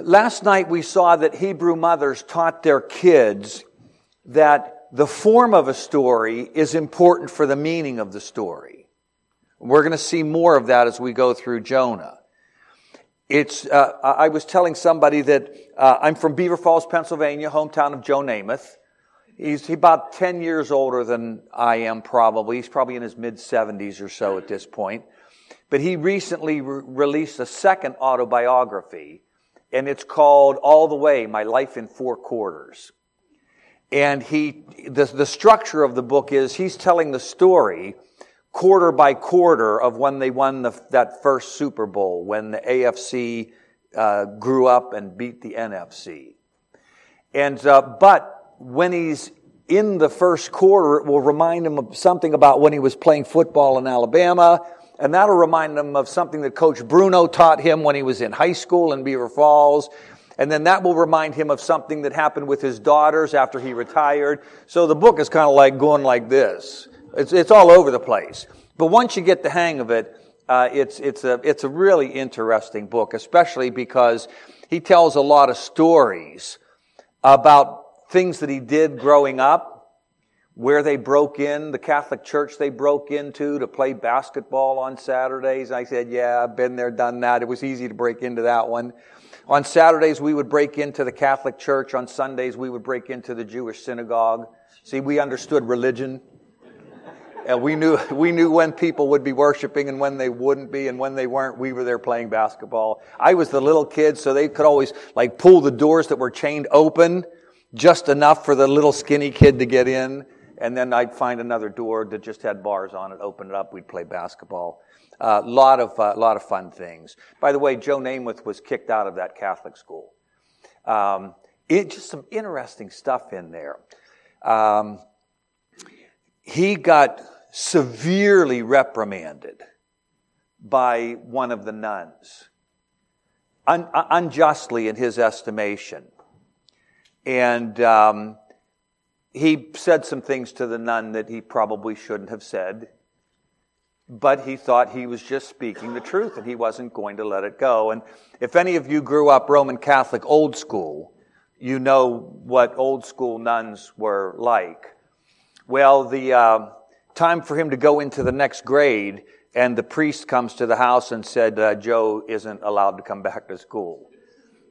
Last night we saw that Hebrew mothers taught their kids that the form of a story is important for the meaning of the story. We're going to see more of that as we go through Jonah. It's, uh, I was telling somebody that uh, I'm from Beaver Falls, Pennsylvania, hometown of Joe Namath. He's about 10 years older than I am, probably. He's probably in his mid 70s or so at this point. But he recently re- released a second autobiography and it's called All the Way, My Life in Four Quarters. And he, the, the structure of the book is he's telling the story quarter by quarter of when they won the, that first Super Bowl, when the AFC uh, grew up and beat the NFC. And, uh, but when he's in the first quarter, it will remind him of something about when he was playing football in Alabama, and that'll remind him of something that Coach Bruno taught him when he was in high school in Beaver Falls. And then that will remind him of something that happened with his daughters after he retired. So the book is kind of like going like this. It's, it's all over the place. But once you get the hang of it, uh, it's, it's, a, it's a really interesting book, especially because he tells a lot of stories about things that he did growing up where they broke in, the Catholic church they broke into to play basketball on Saturdays. I said, yeah, I've been there, done that. It was easy to break into that one. On Saturdays, we would break into the Catholic church. On Sundays, we would break into the Jewish synagogue. See, we understood religion. And we knew, we knew when people would be worshiping and when they wouldn't be, and when they weren't, we were there playing basketball. I was the little kid, so they could always like pull the doors that were chained open just enough for the little skinny kid to get in and then I'd find another door that just had bars on it, open it up, we'd play basketball. A uh, lot of uh, lot of fun things. By the way, Joe Namath was kicked out of that Catholic school. Um, it, just some interesting stuff in there. Um, he got severely reprimanded by one of the nuns, un- unjustly in his estimation, and um, he said some things to the nun that he probably shouldn't have said, but he thought he was just speaking the truth and he wasn't going to let it go. And if any of you grew up Roman Catholic old school, you know what old school nuns were like. Well, the uh, time for him to go into the next grade, and the priest comes to the house and said, uh, Joe isn't allowed to come back to school.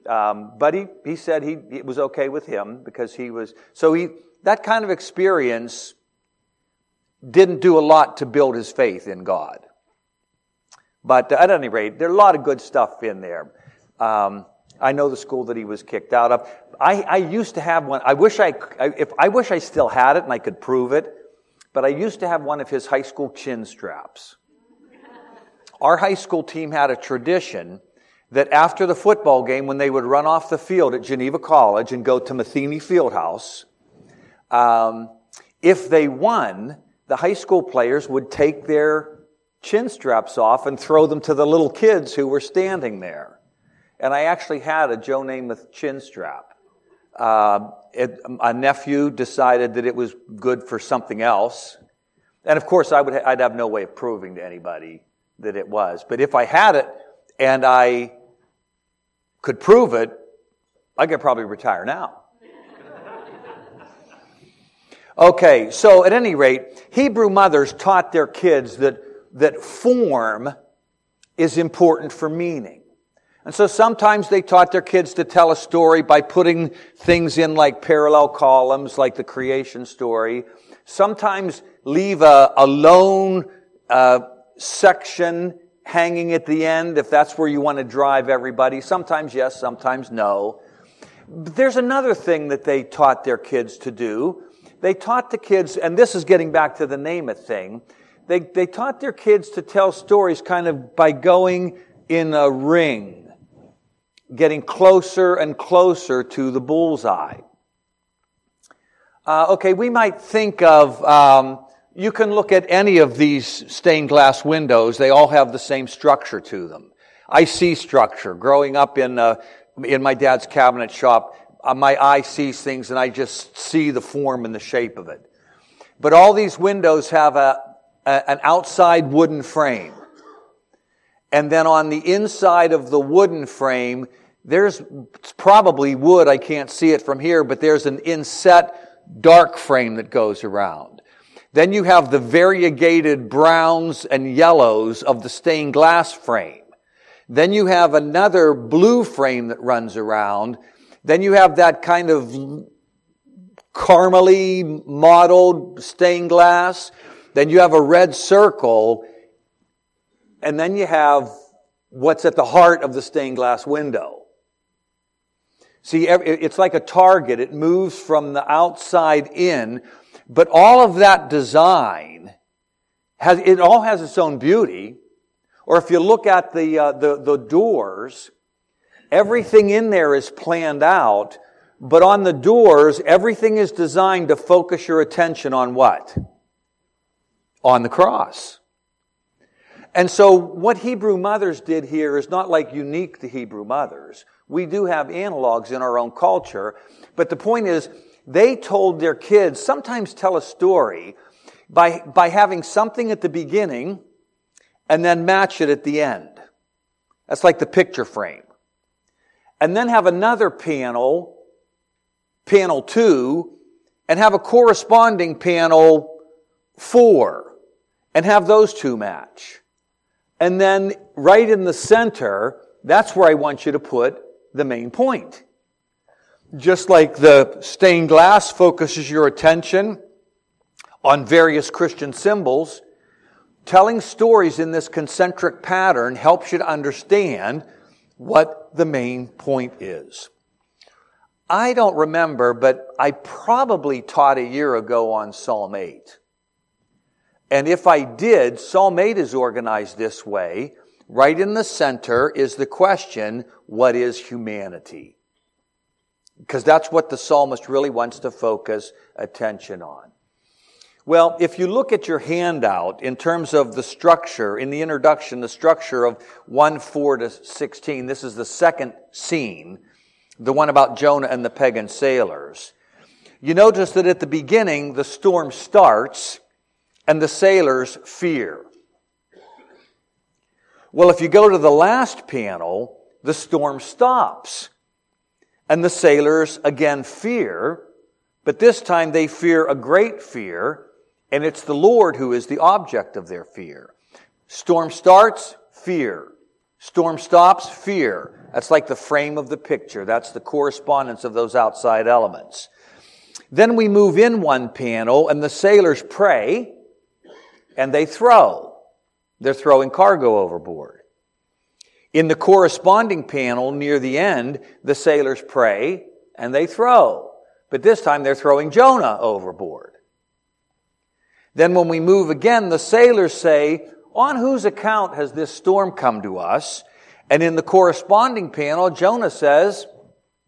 Um, but he, he said he, it was okay with him because he was, so he, that kind of experience didn't do a lot to build his faith in God. But at any rate, there are a lot of good stuff in there. Um, I know the school that he was kicked out of. I, I used to have one. I wish I, if, I wish I still had it and I could prove it. But I used to have one of his high school chin straps. Our high school team had a tradition that after the football game, when they would run off the field at Geneva College and go to Metheny Fieldhouse, um, if they won, the high school players would take their chin straps off and throw them to the little kids who were standing there. And I actually had a Joe Namath chin strap. Uh, it, a nephew decided that it was good for something else. And of course, I would, I'd have no way of proving to anybody that it was. But if I had it and I could prove it, I could probably retire now. Okay, so at any rate, Hebrew mothers taught their kids that, that form is important for meaning. And so sometimes they taught their kids to tell a story by putting things in like parallel columns, like the creation story. Sometimes leave a, a lone uh, section hanging at the end if that's where you want to drive everybody. Sometimes yes, sometimes no. But there's another thing that they taught their kids to do they taught the kids, and this is getting back to the Namath thing, they, they taught their kids to tell stories kind of by going in a ring, getting closer and closer to the bullseye. Uh, okay, we might think of, um, you can look at any of these stained glass windows, they all have the same structure to them. I see structure. Growing up in, uh, in my dad's cabinet shop, Uh, my eye sees things and I just see the form and the shape of it. But all these windows have a, a, an outside wooden frame. And then on the inside of the wooden frame, there's probably wood, I can't see it from here, but there's an inset dark frame that goes around. Then you have the variegated browns and yellows of the stained glass frame. Then you have another blue frame that runs around. Then you have that kind of caramely mottled stained glass. Then you have a red circle. And then you have what's at the heart of the stained glass window. See, it's like a target. It moves from the outside in, but all of that design has, it all has its own beauty. Or if you look at the, uh, the, the doors, everything in there is planned out, but on the doors, everything is designed to focus your attention on what? On the cross. And so what Hebrew mothers did here is not like unique to Hebrew mothers. We do have analogs in our own culture, but the point is, they told their kids, sometimes tell a story by, by having something at the beginning and then match it at the end. That's like the picture frame. And then have another panel, panel two, and have a corresponding panel four, and have those two match. And then right in the center, that's where I want you to put the main point. Just like the stained glass focuses your attention on various Christian symbols, telling stories in this concentric pattern helps you to understand what the main point is. I don't remember, but I probably taught a year ago on Psalm 8. And if I did, Psalm 8 is organized this way Right in the center is the question, what is humanity? Because that's what the psalmist really wants to focus attention on. Well, if you look at your handout in terms of the structure, in the introduction, the structure of 1 4 to 16, this is the second scene, the one about Jonah and the pagan sailors. You notice that at the beginning, the storm starts and the sailors fear. Well, if you go to the last panel, the storm stops. And the sailors again fear, but this time they fear a great fear, and it's the Lord who is the object of their fear. Storm starts, fear. Storm stops, fear. That's like the frame of the picture. That's the correspondence of those outside elements. Then we move in one panel, and the sailors pray, and they throw. They're throwing cargo overboard. In the corresponding panel near the end, the sailors pray and they throw. But this time they're throwing Jonah overboard. Then when we move again, the sailors say, on whose account has this storm come to us? And in the corresponding panel, Jonah says,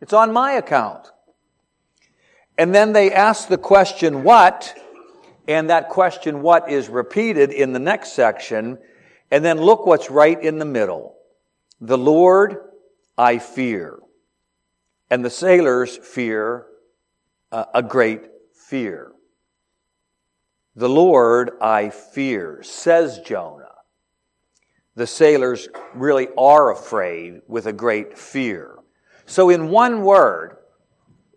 it's on my account. And then they ask the question, what? And that question, what, is repeated in the next section. And then look what's right in the middle. The Lord I fear. And the sailors fear a great fear. The Lord I fear, says Jonah. The sailors really are afraid with a great fear. So, in one word,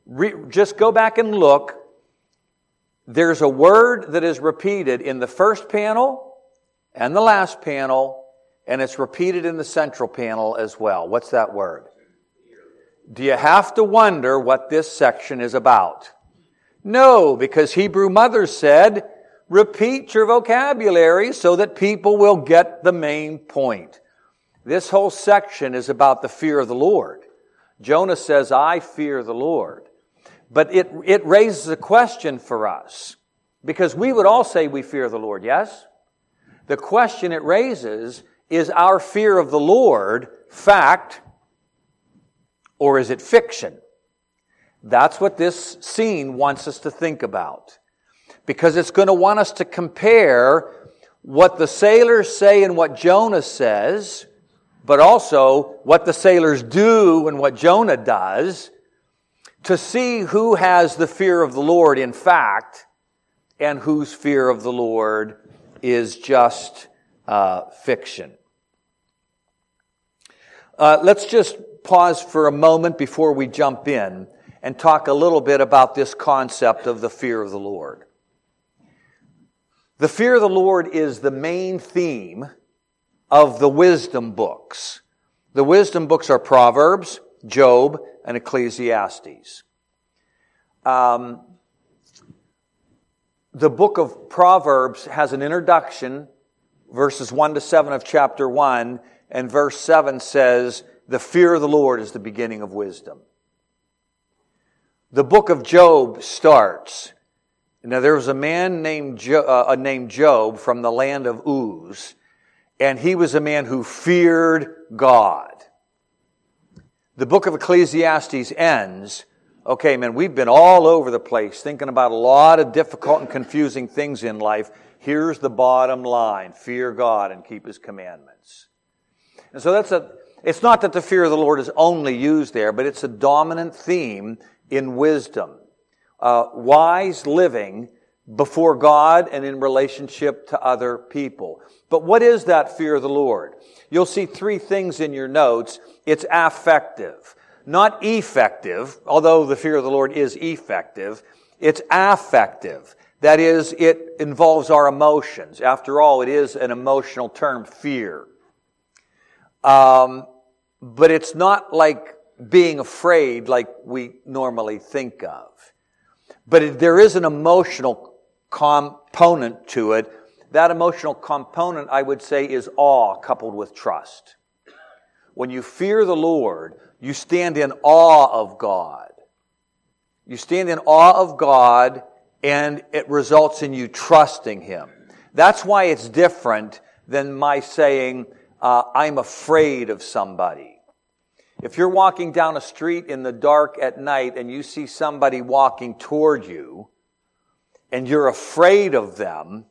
re- just go back and look there's a word that is repeated in the first panel and the last panel, and it's repeated in the central panel as well. What's that word? Do you have to wonder what this section is about? No, because Hebrew mothers said, repeat your vocabulary so that people will get the main point. This whole section is about the fear of the Lord. Jonah says, I fear the Lord. But it, it raises a question for us because we would all say we fear the Lord, yes? The question it raises is our fear of the Lord fact or is it fiction? That's what this scene wants us to think about. Because it's going to want us to compare what the sailors say and what Jonah says, but also what the sailors do and what Jonah does to see who has the fear of the Lord in fact and whose fear of the Lord is just uh, fiction. Uh, let's just pause for a moment before we jump in and talk a little bit about this concept of the fear of the Lord. The fear of the Lord is the main theme of the wisdom books. The wisdom books are Proverbs, Job, and Ecclesiastes. Um, the book of Proverbs has an introduction, verses 1 to 7 of chapter 1, and verse 7 says, The fear of the Lord is the beginning of wisdom. The book of Job starts. Now there was a man named, jo- uh, named Job from the land of Uz, and he was a man who feared God. The book of Ecclesiastes ends, okay, man, we've been all over the place thinking about a lot of difficult and confusing things in life. Here's the bottom line fear God and keep his commandments. And so that's a, it's not that the fear of the Lord is only used there, but it's a dominant theme in wisdom. Uh, wise living before God and in relationship to other people. But what is that fear of the Lord? You'll see three things in your notes. It's affective, not effective, although the fear of the Lord is effective. It's affective. That is, it involves our emotions. After all, it is an emotional term, fear. Um, but it's not like being afraid like we normally think of. But it, there is an emotional component to it. That emotional component, I would say, is awe coupled with trust. When you fear the Lord, you stand in awe of God. You stand in awe of God, and it results in you trusting Him. That's why it's different than my saying, uh, I'm afraid of somebody. If you're walking down a street in the dark at night and you see somebody walking toward you and you're afraid of them,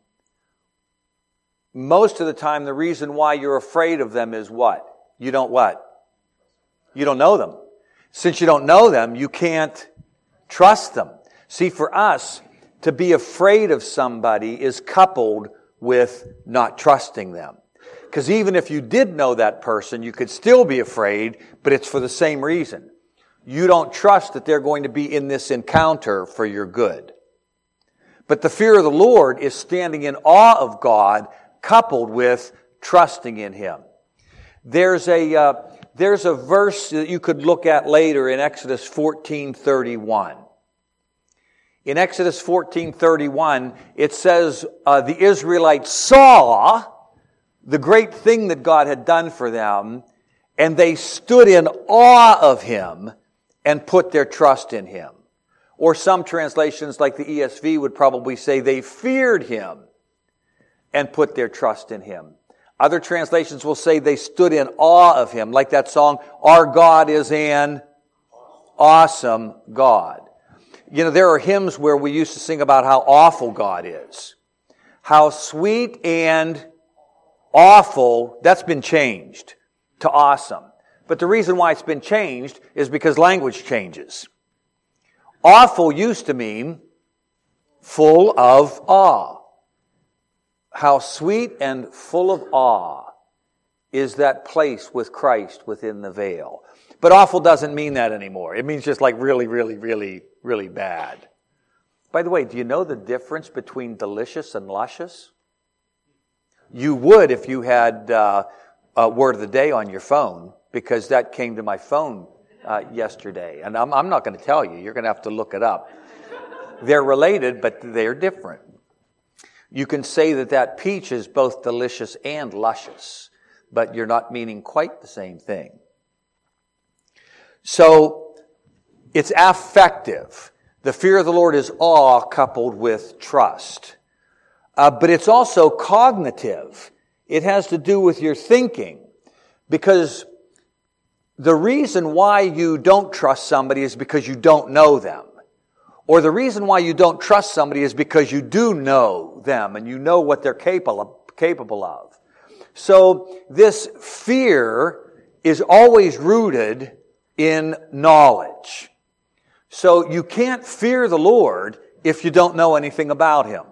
most of the time the reason why you're afraid of them is what? You don't what? You don't know them. Since you don't know them, you can't trust them. See, for us, to be afraid of somebody is coupled with not trusting them. Because even if you did know that person, you could still be afraid, but it's for the same reason. You don't trust that they're going to be in this encounter for your good. But the fear of the Lord is standing in awe of God coupled with trusting in Him. There's a, uh, there's a verse that you could look at later in Exodus 14, 31. In Exodus 14, 31, it says, uh, the Israelites saw the great thing that God had done for them, and they stood in awe of him and put their trust in him. Or some translations, like the ESV, would probably say they feared him and put their trust in him. Other translations will say they stood in awe of him, like that song, Our God is an awesome God. You know, there are hymns where we used to sing about how awful God is. How sweet and awful, that's been changed to awesome. But the reason why it's been changed is because language changes. Awful used to mean full of awe. How sweet and full of awe is that place with Christ within the veil. But awful doesn't mean that anymore. It means just like really, really, really, really bad. By the way, do you know the difference between delicious and luscious? You would if you had uh, a word of the day on your phone, because that came to my phone uh, yesterday. And I'm, I'm not going to tell you, you're going to have to look it up. They're related, but they're different. You can say that that peach is both delicious and luscious, but you're not meaning quite the same thing. So, it's affective. The fear of the Lord is awe coupled with trust. Uh, but it's also cognitive. It has to do with your thinking. Because the reason why you don't trust somebody is because you don't know them. Or the reason why you don't trust somebody is because you do know them and you know what they're capable. Capable of. So this fear is always rooted in knowledge. So you can't fear the Lord if you don't know anything about Him.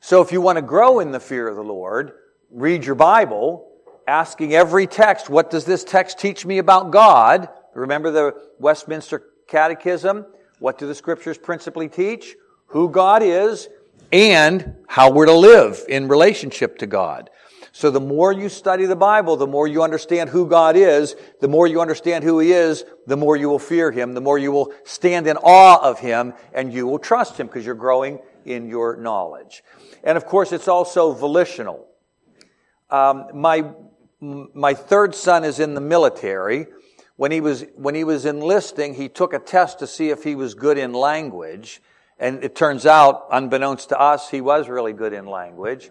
So if you want to grow in the fear of the Lord, read your Bible asking every text, what does this text teach me about God? Remember the Westminster Catechism? What do the scriptures principally teach? Who God is and how we're to live in relationship to God. So the more you study the Bible, the more you understand who God is, the more you understand who He is, the more you will fear Him, the more you will stand in awe of Him, and you will trust Him because you're growing in your knowledge. And of course, it's also volitional. Um, my, my third son is in the military. When he was, when he was enlisting, he took a test to see if he was good in language. And it turns out, unbeknownst to us, he was really good in language.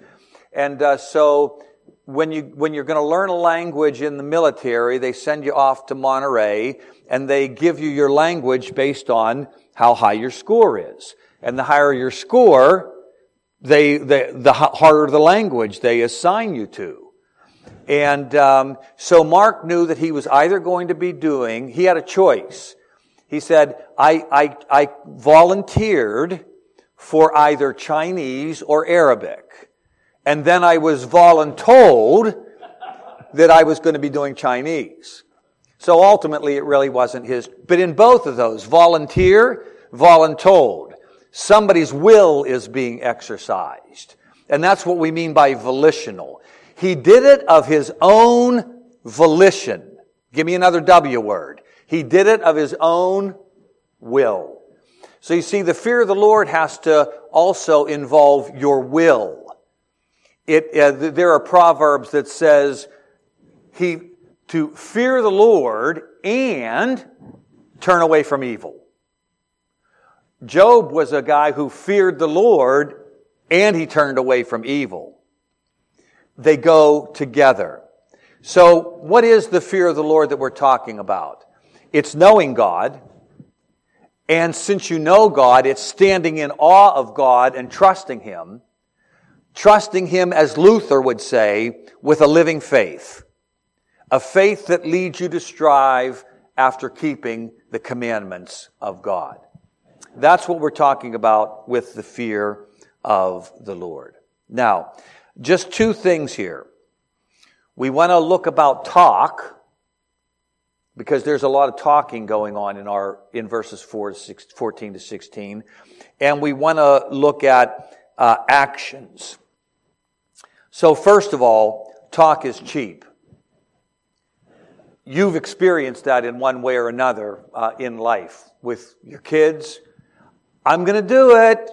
And uh, so when you when you're going to learn a language in the military, they send you off to Monterey and they give you your language based on how high your score is. And the higher your score, they, they the harder the language they assign you to. And um, so Mark knew that he was either going to be doing. He had a choice. He said, "I I, I volunteered for either Chinese or Arabic." And then I was voluntold that I was going to be doing Chinese. So ultimately, it really wasn't his. But in both of those, volunteer, voluntold, somebody's will is being exercised. And that's what we mean by volitional. He did it of his own volition. Give me another W word. He did it of his own will. So you see, the fear of the Lord has to also involve your will. It, uh, there are proverbs that says he to fear the Lord and turn away from evil. Job was a guy who feared the Lord and he turned away from evil. They go together. So, what is the fear of the Lord that we're talking about? It's knowing God. And since you know God, it's standing in awe of God and trusting Him trusting Him, as Luther would say, with a living faith. A faith that leads you to strive after keeping the commandments of God. That's what we're talking about with the fear of the Lord. Now, just two things here. We want to look about talk because there's a lot of talking going on in our in verses 4 to 6, 14 to 16 and we want to look at uh, actions so, first of all, talk is cheap. You've experienced that in one way or another uh, in life with your kids. I'm going to do it.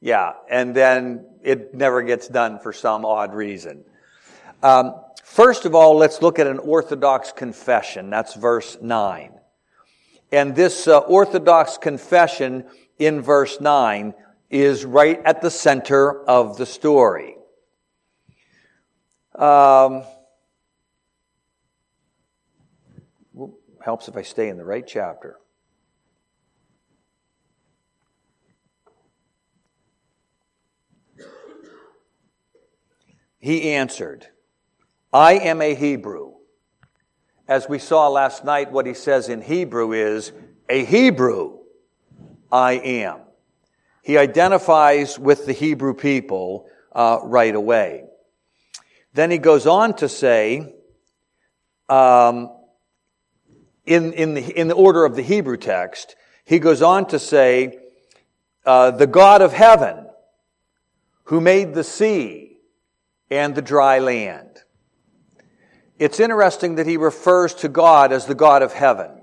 Yeah, and then it never gets done for some odd reason. Um, first of all, let's look at an Orthodox confession. That's verse 9. And this uh, Orthodox confession in verse 9 is right at the center of the story. Um, helps if I stay in the right chapter. He answered, I am a Hebrew. As we saw last night, what he says in Hebrew is, a Hebrew I am. He identifies with the Hebrew people uh, right away. Then he goes on to say, um, in, in, the, in the order of the Hebrew text, he goes on to say, uh, the God of heaven, who made the sea and the dry land. It's interesting that he refers to God as the God of heaven.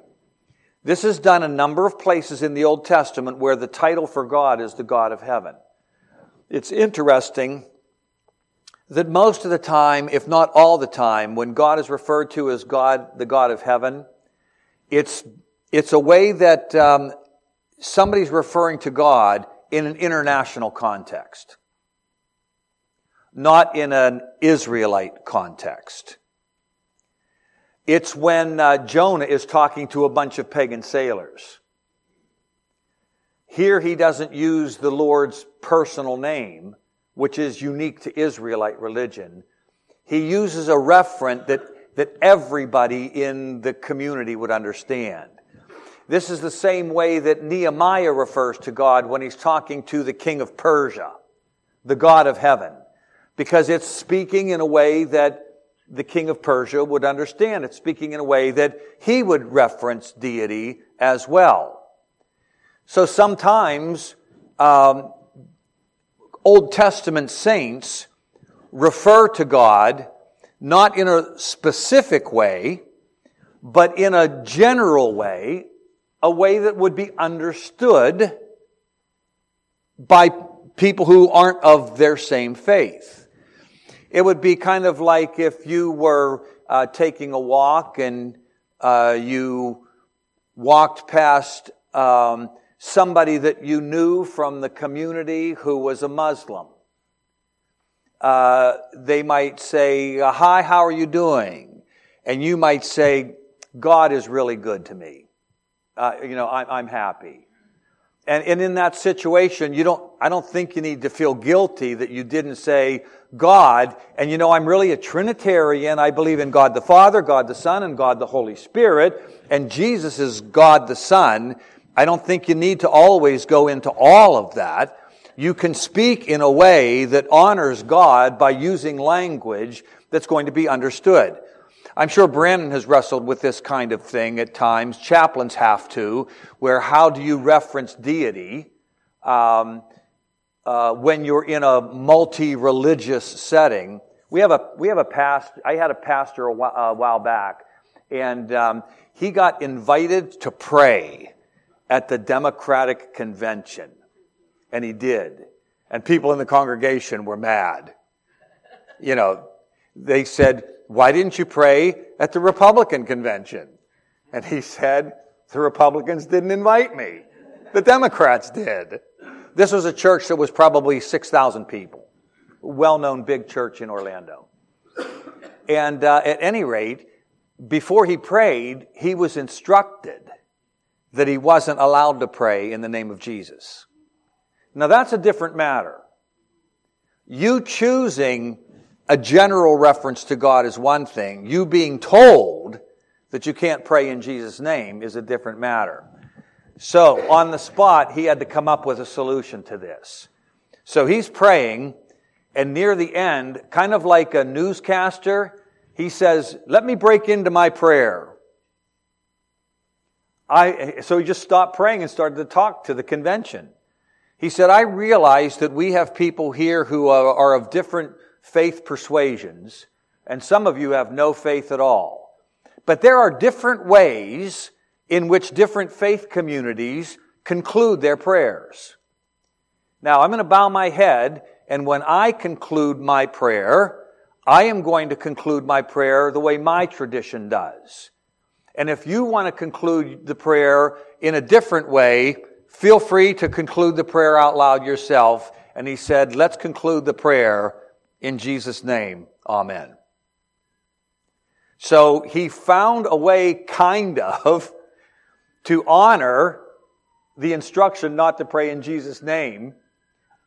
This is done a number of places in the Old Testament where the title for God is the God of heaven. It's interesting that most of the time, if not all the time, when God is referred to as God, the God of heaven, it's, it's a way that um, somebody's referring to God in an international context, not in an Israelite context. It's when uh, Jonah is talking to a bunch of pagan sailors. Here he doesn't use the Lord's personal name which is unique to Israelite religion, he uses a referent that, that everybody in the community would understand. This is the same way that Nehemiah refers to God when he's talking to the king of Persia, the God of heaven, because it's speaking in a way that the king of Persia would understand it, speaking in a way that he would reference deity as well. So sometimes um, Old Testament saints refer to God not in a specific way, but in a general way, a way that would be understood by people who aren't of their same faith. It would be kind of like if you were uh, taking a walk and uh, you walked past um, somebody that you knew from the community who was a Muslim. Uh, they might say, Hi, how are you doing? And you might say, God is really good to me. Uh, you know, I, I'm happy. And, and in that situation, you don't, I don't think you need to feel guilty that you didn't say God. And you know, I'm really a Trinitarian. I believe in God the Father, God the Son, and God the Holy Spirit. And Jesus is God the Son. I don't think you need to always go into all of that. You can speak in a way that honors God by using language that's going to be understood. I'm sure Brandon has wrestled with this kind of thing at times. Chaplains have to, where how do you reference deity um, uh, when you're in a multi-religious setting? We have a we have a past. I had a pastor a while, a while back, and um, he got invited to pray at the Democratic convention, and he did, and people in the congregation were mad. You know, they said why didn't you pray at the Republican convention? And he said, The Republicans didn't invite me. The Democrats did. This was a church that was probably 6,000 people. Well known big church in Orlando. And uh, at any rate, before he prayed, he was instructed that he wasn't allowed to pray in the name of Jesus. Now that's a different matter. You choosing a general reference to God is one thing. You being told that you can't pray in Jesus' name is a different matter. So, on the spot, he had to come up with a solution to this. So he's praying, and near the end, kind of like a newscaster, he says, Let me break into my prayer. I, so he just stopped praying and started to talk to the convention. He said, I realize that we have people here who are, of different faith persuasions, and some of you have no faith at all. But there are different ways in which different faith communities conclude their prayers. Now, I'm going to bow my head, and when I conclude my prayer, I am going to conclude my prayer the way my tradition does. And if you want to conclude the prayer in a different way, feel free to conclude the prayer out loud yourself. And he said, let's conclude the prayer in Jesus' name, amen. So he found a way, kind of, to honor the instruction not to pray in Jesus' name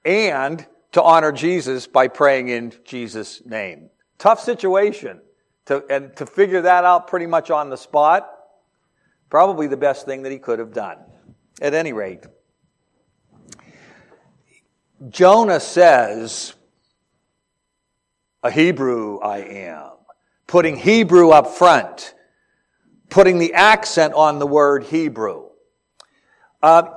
and to honor Jesus by praying in Jesus' name. Tough situation. To, and to figure that out pretty much on the spot, probably the best thing that he could have done. At any rate, Jonah says, a Hebrew I am. Putting Hebrew up front. Putting the accent on the word Hebrew. Uh,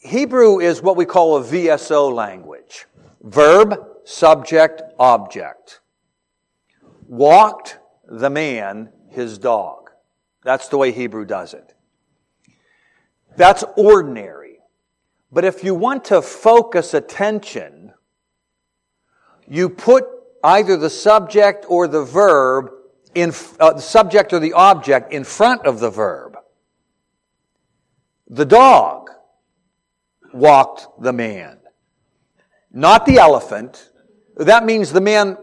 Hebrew is what we call a VSO language. Verb, subject, object. Walked the man his dog. That's the way Hebrew does it. That's ordinary. But if you want to focus attention, you put either the subject or the verb in uh, the subject or the object in front of the verb. The dog walked the man, not the elephant. That means the man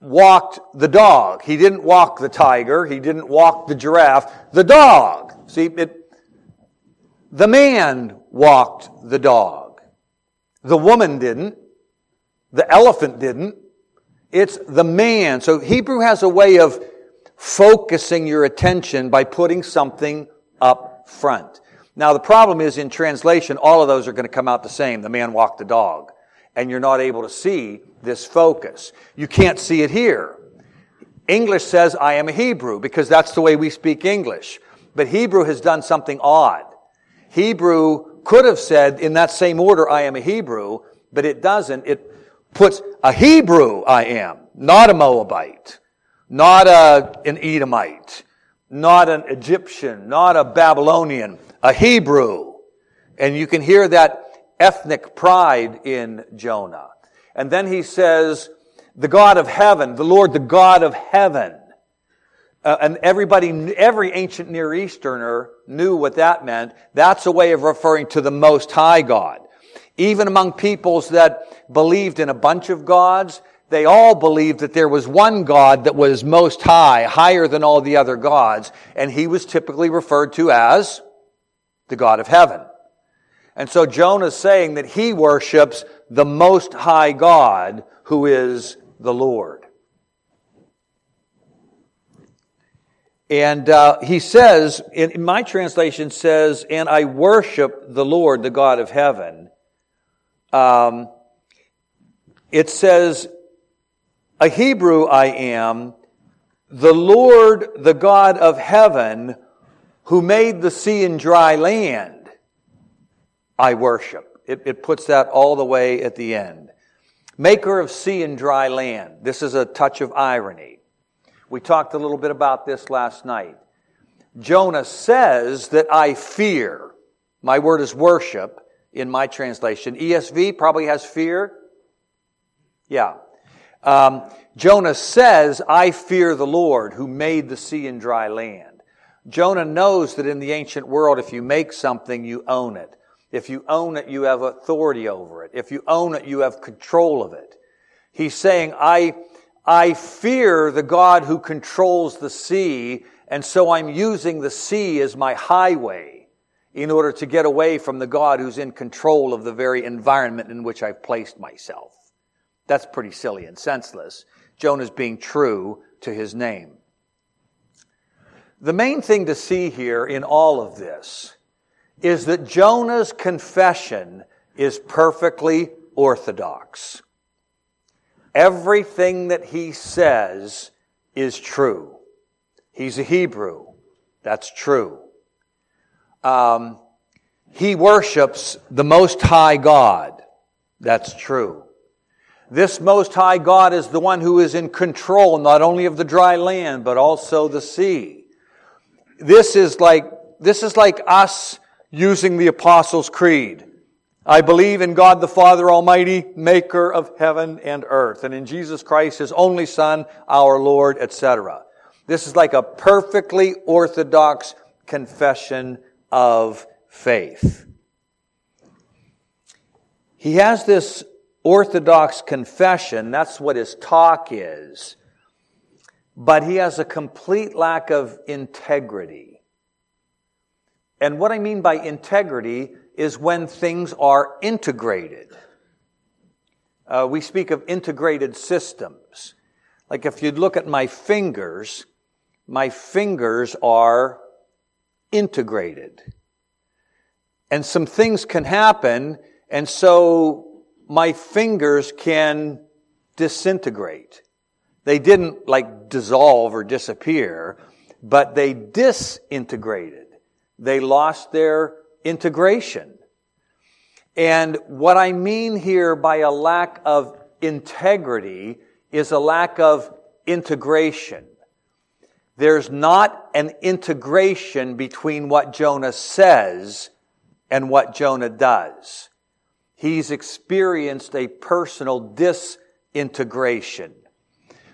walked the dog. He didn't walk the tiger. He didn't walk the giraffe. The dog. See, it, the man walked the dog. The woman didn't. The elephant didn't. It's the man. So Hebrew has a way of focusing your attention by putting something up front. Now the problem is in translation, all of those are going to come out the same. The man walked the dog. And you're not able to see this focus. You can't see it here. English says, I am a Hebrew, because that's the way we speak English. But Hebrew has done something odd. Hebrew could have said in that same order, I am a Hebrew, but it doesn't. It puts a Hebrew I am, not a Moabite, not a, an Edomite, not an Egyptian, not a Babylonian, a Hebrew. And you can hear that ethnic pride in Jonah. And then he says, the God of heaven, the Lord, the God of heaven. Uh, and everybody, every ancient Near Easterner knew what that meant. That's a way of referring to the Most High God. Even among peoples that believed in a bunch of gods, they all believed that there was one God that was most high, higher than all the other gods, and he was typically referred to as the God of heaven. And so Jonah is saying that he worships the most high God who is the Lord. And uh, he says, in, in, my translation says, and I worship the Lord, the God of heaven. Um, it says, a Hebrew I am, the Lord, the God of heaven, who made the sea and dry land, I worship. It, it puts that all the way at the end. Maker of sea and dry land. This is a touch of irony. We talked a little bit about this last night. Jonah says that I fear. My word is worship in my translation. ESV probably has fear. Yeah. Um, Jonah says, I fear the Lord who made the sea and dry land. Jonah knows that in the ancient world, if you make something, you own it. If you own it, you have authority over it. If you own it, you have control of it. He's saying, I, I fear the God who controls the sea, and so I'm using the sea as my highway in order to get away from the God who's in control of the very environment in which I've placed myself. That's pretty silly and senseless. Jonah's being true to his name. The main thing to see here in all of this is that Jonah's confession is perfectly orthodox. Everything that he says is true. He's a Hebrew. That's true. Um, he worships the Most High God. That's true. This Most High God is the one who is in control not only of the dry land, but also the sea. This is like, this is like us using the Apostles' Creed. I believe in God the Father Almighty, maker of heaven and earth, and in Jesus Christ, His only Son, our Lord, etc. This is like a perfectly orthodox confession of faith. He has this orthodox confession, that's what his talk is, but he has a complete lack of integrity. And what I mean by integrity is when things are integrated. Uh, we speak of integrated systems. Like if you look at my fingers, my fingers are integrated. And some things can happen, and so my fingers can disintegrate. They didn't like dissolve or disappear, but they disintegrated. They lost their integration. And what I mean here by a lack of integrity is a lack of integration. There's not an integration between what Jonah says and what Jonah does. He's experienced a personal disintegration.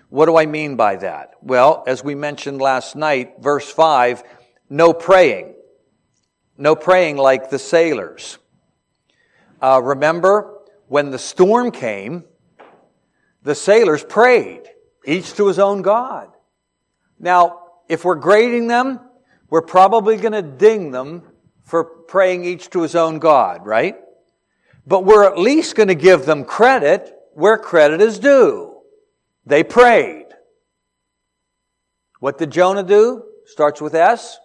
What do I mean by that? Well, as we mentioned last night, verse 5, no praying. No praying like the sailors. Uh, remember when the storm came, the sailors prayed, each to his own God. Now, if we're grading them, we're probably going to ding them for praying each to his own God, right? But we're at least going to give them credit where credit is due. They prayed. What did Jonah do? Starts with S.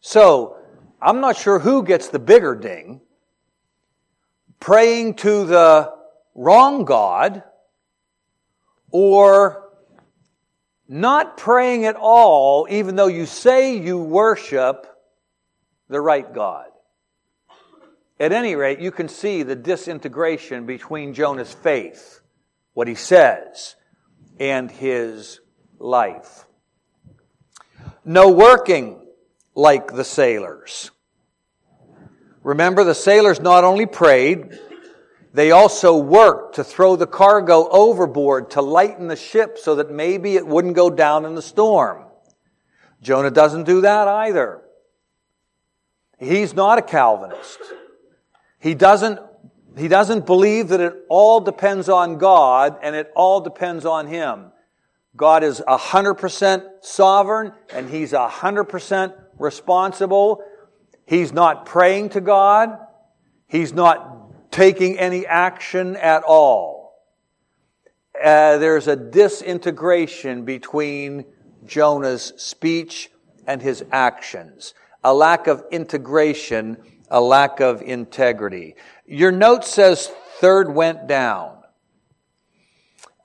So, I'm not sure who gets the bigger ding. Praying to the wrong God or not praying at all, even though you say you worship the right God. At any rate, you can see the disintegration between Jonah's faith, what he says, and his life. No working like the sailors. Remember, the sailors not only prayed, they also worked to throw the cargo overboard to lighten the ship so that maybe it wouldn't go down in the storm. Jonah doesn't do that either. He's not a Calvinist. He doesn't, he doesn't believe that it all depends on God and it all depends on him. God is 100% sovereign and he's 100% responsible. He's not praying to God. He's not taking any action at all. Uh, there's a disintegration between Jonah's speech and his actions, a lack of integration, a lack of integrity. Your note says third went down.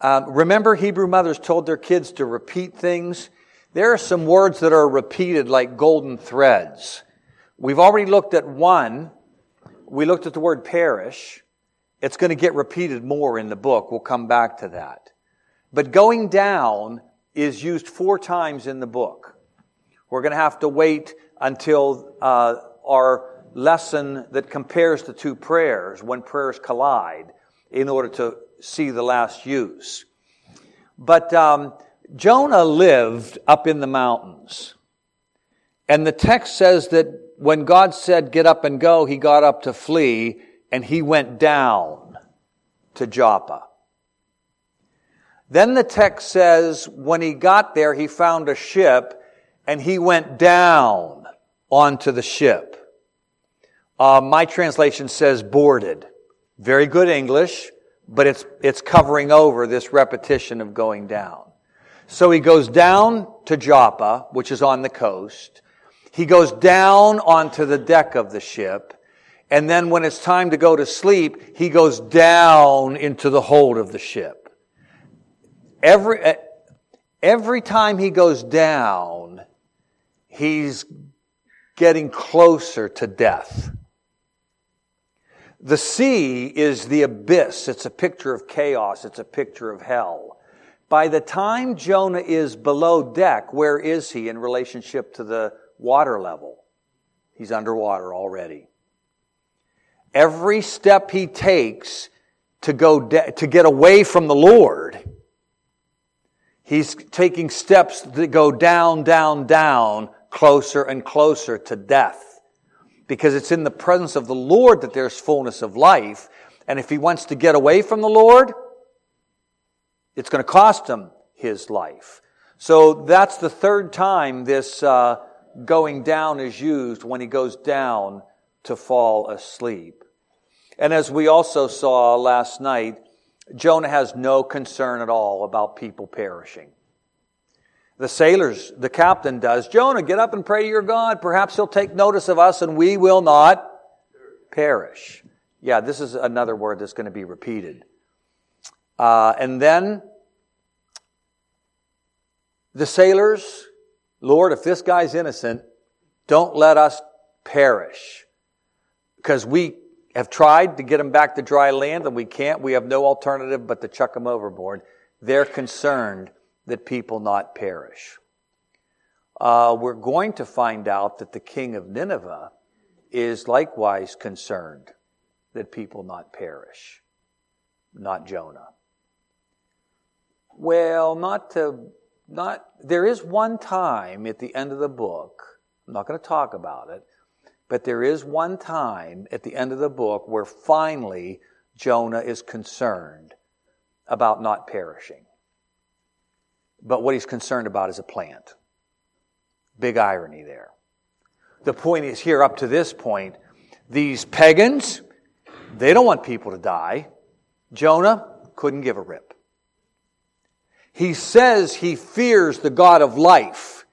Um, remember, Hebrew mothers told their kids to repeat things. There are some words that are repeated like golden threads. We've already looked at one. We looked at the word perish. It's going to get repeated more in the book. We'll come back to that. But going down is used four times in the book. We're going to have to wait until uh, our lesson that compares the two prayers when prayers collide in order to see the last use. But um, Jonah lived up in the mountains. And the text says that when God said, get up and go, he got up to flee and he went down to Joppa. Then the text says when he got there, he found a ship and he went down onto the ship. Uh, my translation says boarded. Very good English but it's, it's covering over this repetition of going down. So he goes down to Joppa, which is on the coast. He goes down onto the deck of the ship. And then when it's time to go to sleep, he goes down into the hold of the ship. Every, eh, every time he goes down, he's getting closer to death. The sea is the abyss. It's a picture of chaos. It's a picture of hell. By the time Jonah is below deck, where is he in relationship to the water level? He's underwater already. Every step he takes to go de- to get away from the Lord, he's taking steps that go down, down, down, closer and closer to death because it's in the presence of the Lord that there's fullness of life. And if he wants to get away from the Lord, it's going to cost him his life. So that's the third time this uh, going down is used when he goes down to fall asleep. And as we also saw last night, Jonah has no concern at all about people perishing. The sailors, the captain does. Jonah, get up and pray to your God. Perhaps he'll take notice of us and we will not perish. Yeah, this is another word that's going to be repeated. Uh, and then the sailors, Lord, if this guy's innocent, don't let us perish. Because we have tried to get him back to dry land and we can't. We have no alternative but to chuck him overboard. They're concerned that people not perish. Uh, we're going to find out that the king of Nineveh is likewise concerned that people not perish, not Jonah. Well, not to, not, there is one time at the end of the book, I'm not going to talk about it, but there is one time at the end of the book where finally Jonah is concerned about not perishing. But what he's concerned about is a plant. Big irony there. The point is here up to this point, these pagans, they don't want people to die. Jonah couldn't give a rip. He says he fears the God of life,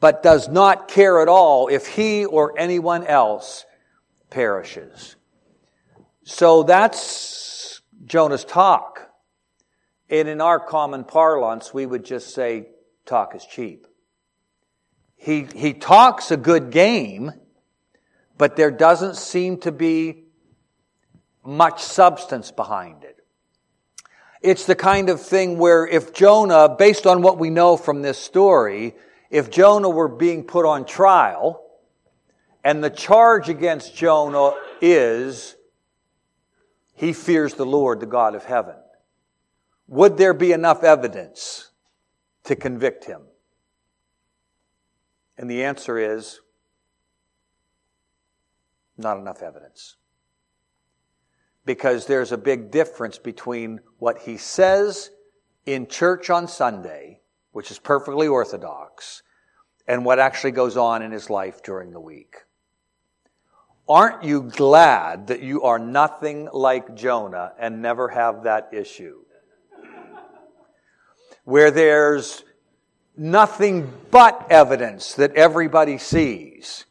but does not care at all if he or anyone else perishes. So that's Jonah's talk. And in our common parlance, we would just say, talk is cheap. He, he talks a good game, but there doesn't seem to be much substance behind it. It's the kind of thing where if Jonah, based on what we know from this story, if Jonah were being put on trial, and the charge against Jonah is he fears the Lord, the God of heaven. Would there be enough evidence to convict him? And the answer is not enough evidence. Because there's a big difference between what he says in church on Sunday, which is perfectly orthodox, and what actually goes on in his life during the week. Aren't you glad that you are nothing like Jonah and never have that issue? Where there's nothing but evidence that everybody sees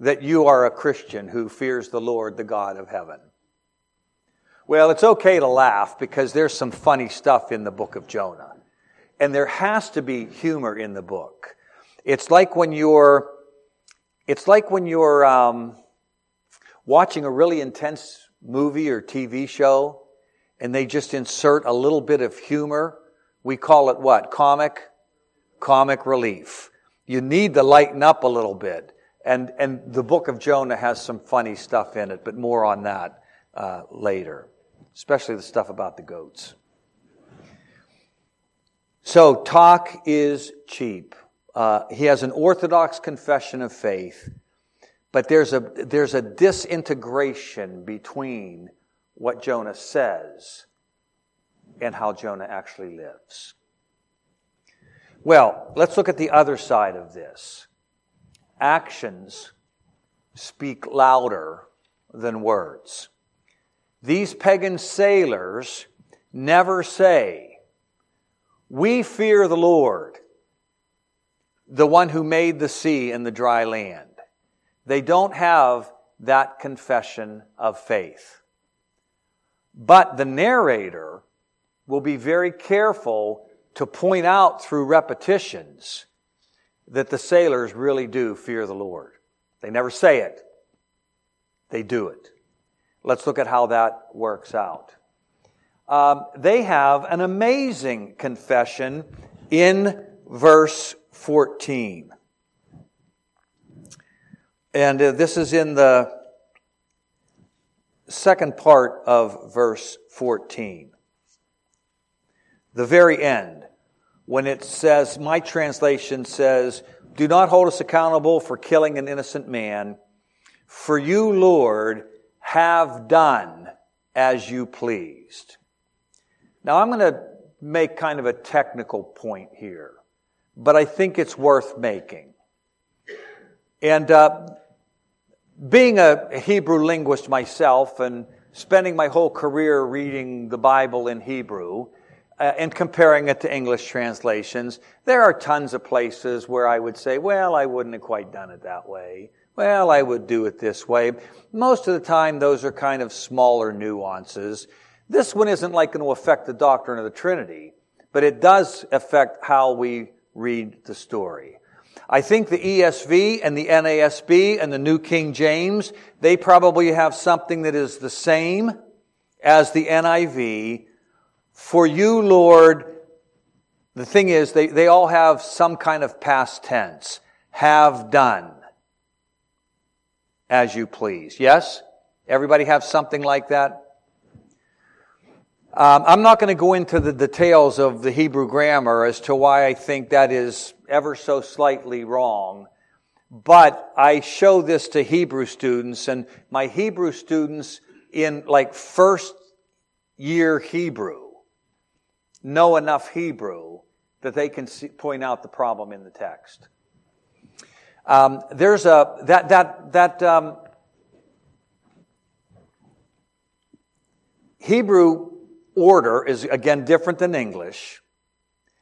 that you are a Christian who fears the Lord, the God of heaven. Well, it's okay to laugh because there's some funny stuff in the book of Jonah. And there has to be humor in the book. It's like when you're, it's like when you're, um, watching a really intense movie or TV show and they just insert a little bit of humor. We call it what? Comic? Comic relief. You need to lighten up a little bit. And, and the book of Jonah has some funny stuff in it, but more on that uh, later, especially the stuff about the goats. So, talk is cheap. Uh, he has an orthodox confession of faith but there's a, there's a disintegration between what Jonah says and how Jonah actually lives. Well, let's look at the other side of this. Actions speak louder than words. These pagan sailors never say, We fear the Lord, the one who made the sea and the dry land. They don't have that confession of faith. But the narrator will be very careful to point out through repetitions that the sailors really do fear the Lord. They never say it, they do it. Let's look at how that works out. Um, they have an amazing confession in verse 14. And uh, this is in the second part of verse 14. The very end, when it says, my translation says, Do not hold us accountable for killing an innocent man, for you, Lord, have done as you pleased. Now, I'm going to make kind of a technical point here, but I think it's worth making. And uh, being a Hebrew linguist myself and spending my whole career reading the Bible in Hebrew uh, and comparing it to English translations, there are tons of places where I would say, well, I wouldn't have quite done it that way. Well, I would do it this way. Most of the time, those are kind of smaller nuances. This one isn't like going to affect the doctrine of the Trinity, but it does affect how we read the story. I think the ESV and the NASB and the New King James, they probably have something that is the same as the NIV. For you, Lord, the thing is, they, they all have some kind of past tense. Have done as you please. Yes? Everybody have something like that? Um, I'm not going to go into the details of the Hebrew grammar as to why I think that is ever so slightly wrong, but I show this to Hebrew students, and my Hebrew students in like first year Hebrew know enough Hebrew that they can see, point out the problem in the text. Um, there's a that that that um, Hebrew order is again different than English.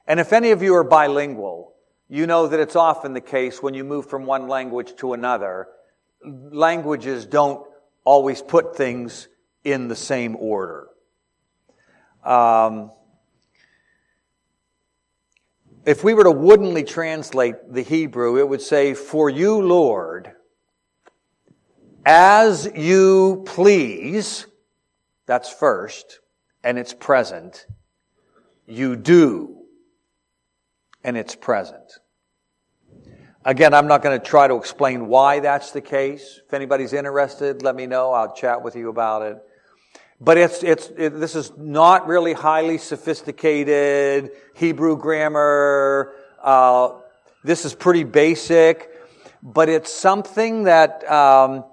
And if any of you are bilingual, you know that it's often the case when you move from one language to another, languages don't always put things in the same order. Um, if we were to woodenly translate the Hebrew, it would say, For you, Lord, as you please, that's first, and it's present. You do, and it's present. Again, I'm not going to try to explain why that's the case. If anybody's interested, let me know. I'll chat with you about it. But it's, it's, it, this is not really highly sophisticated Hebrew grammar. Uh, this is pretty basic, but it's something that um,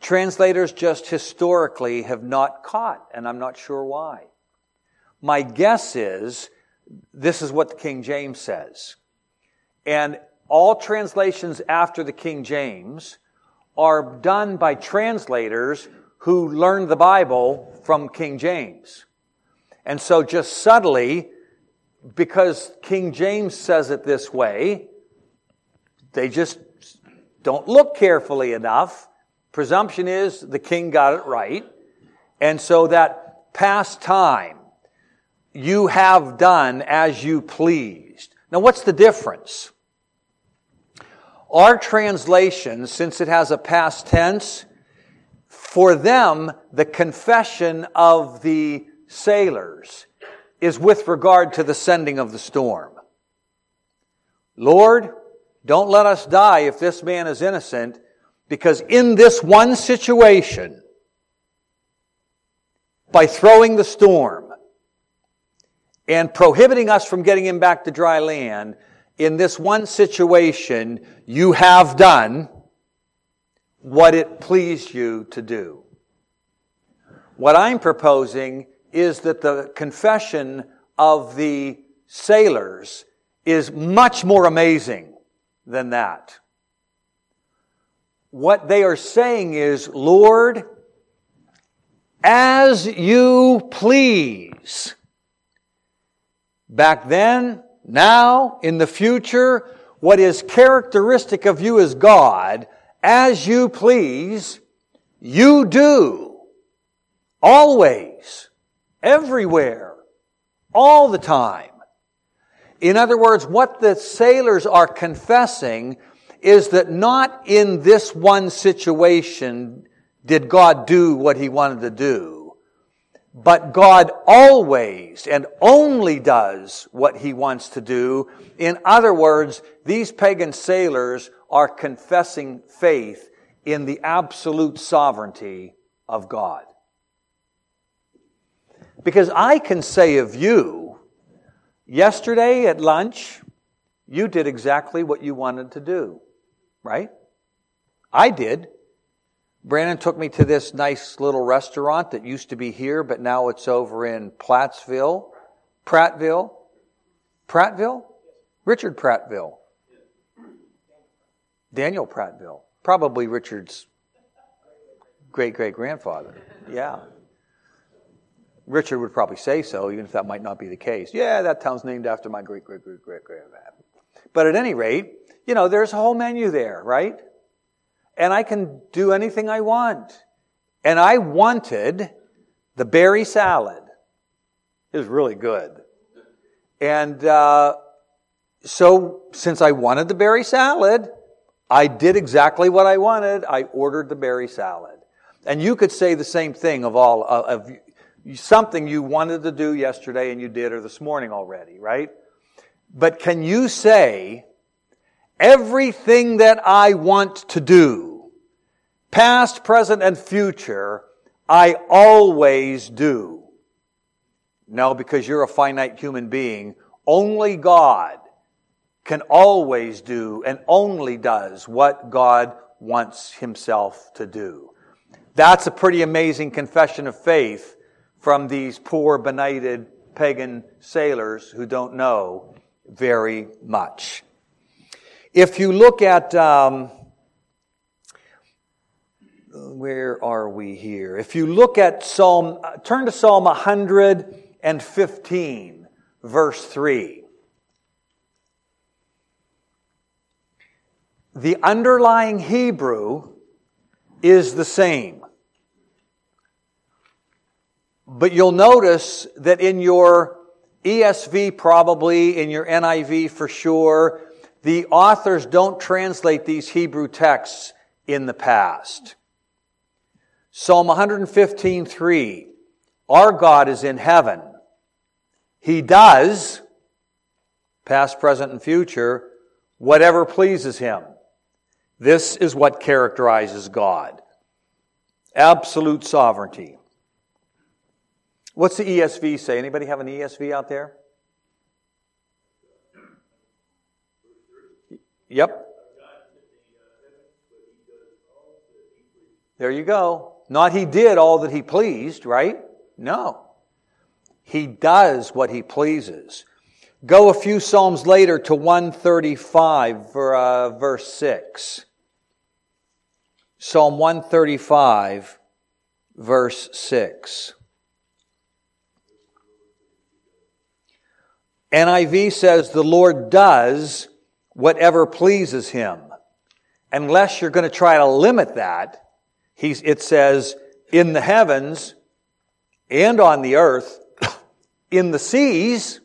translators just historically have not caught, and I'm not sure why. My guess is this is what the King James says. And all translations after the King James are done by translators who learned the Bible from King James. And so just subtly, because King James says it this way, they just don't look carefully enough. Presumption is the king got it right. And so that past time, you have done as you pleased. Now what's the difference? Our translation, since it has a past tense, for them, the confession of the sailors is with regard to the sending of the storm. Lord, don't let us die if this man is innocent, because in this one situation, by throwing the storm and prohibiting us from getting him back to dry land, in this one situation, you have done what it pleased you to do. What I'm proposing is that the confession of the sailors is much more amazing than that. What they are saying is, Lord, as you please. Back then, now, in the future, what is characteristic of you as God, as you please, you do. Always. Everywhere. All the time. In other words, what the sailors are confessing is that not in this one situation did God do what he wanted to do but God always and only does what he wants to do. In other words, these pagan sailors are confessing faith in the absolute sovereignty of God. Because I can say of you, yesterday at lunch, you did exactly what you wanted to do, right? I did. Brandon took me to this nice little restaurant that used to be here, but now it's over in Plattsville, Prattville, Prattville, Richard Prattville, Daniel Prattville, probably Richard's great great grandfather. Yeah. Richard would probably say so, even if that might not be the case. Yeah, that town's named after my great great great great grandfather. But at any rate, you know, there's a whole menu there, right? and I can do anything I want. And I wanted the berry salad. It was really good. And uh, so, since I wanted the berry salad, I did exactly what I wanted. I ordered the berry salad. And you could say the same thing of all uh, of something you wanted to do yesterday and you did or this morning already, right? But can you say Everything that I want to do, past, present, and future, I always do. No, because you're a finite human being. Only God can always do and only does what God wants himself to do. That's a pretty amazing confession of faith from these poor, benighted pagan sailors who don't know very much. If you look at, um, where are we here? If you look at Psalm, turn to Psalm 115, verse 3. The underlying Hebrew is the same. But you'll notice that in your ESV probably, in your NIV for sure. The authors don't translate these Hebrew texts in the past. Psalm 115:3 Our God is in heaven. He does past, present and future whatever pleases him. This is what characterizes God. Absolute sovereignty. What's the ESV say? Anybody have an ESV out there? Yep. There you go. Not he did all that he pleased, right? No. He does what he pleases. Go a few Psalms later to 135, for, uh, verse 6. Psalm 135, verse 6. NIV says the Lord does whatever pleases him. Unless you're going to try to limit that, he's, it says, in the heavens and on the earth, in the seas,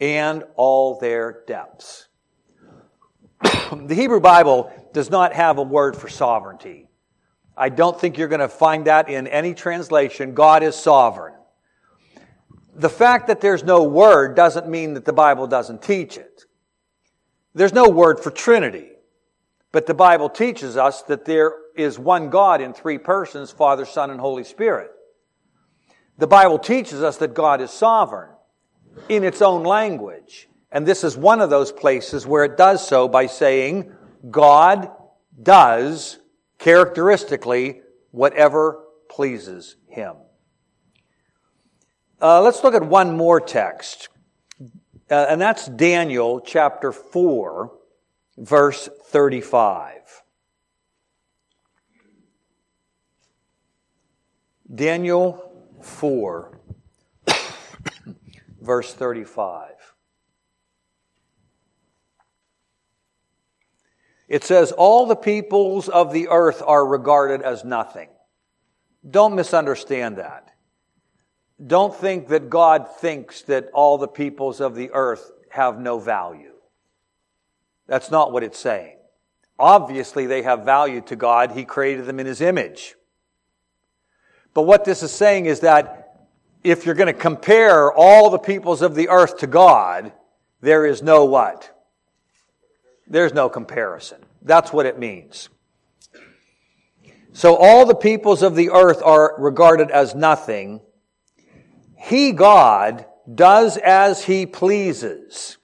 and all their depths. the Hebrew Bible does not have a word for sovereignty. I don't think you're going to find that in any translation. God is sovereign. The fact that there's no word doesn't mean that the Bible doesn't teach it. There's no word for Trinity. But the Bible teaches us that there is one God in three persons, Father, Son, and Holy Spirit. The Bible teaches us that God is sovereign in its own language. And this is one of those places where it does so by saying, God does characteristically whatever pleases him. Uh, let's look at one more text, uh, and that's Daniel chapter 4, verse 35. Daniel 4, verse 35. It says, All the peoples of the earth are regarded as nothing. Don't misunderstand that. Don't think that God thinks that all the peoples of the earth have no value. That's not what it's saying. Obviously, they have value to God. He created them in His image. But what this is saying is that if you're going to compare all the peoples of the earth to God, there is no what? There's no comparison. That's what it means. So all the peoples of the earth are regarded as nothing. He, God, does as he pleases.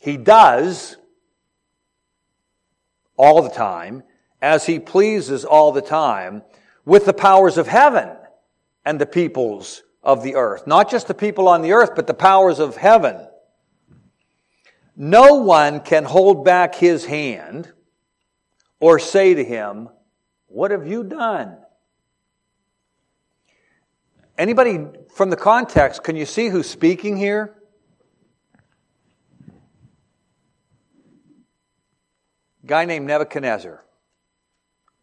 He does all the time, as he pleases all the time, with the powers of heaven and the peoples of the earth. Not just the people on the earth, but the powers of heaven. No one can hold back his hand or say to him, What have you done? Anybody from the context, can you see who's speaking here? Guy named Nebuchadnezzar,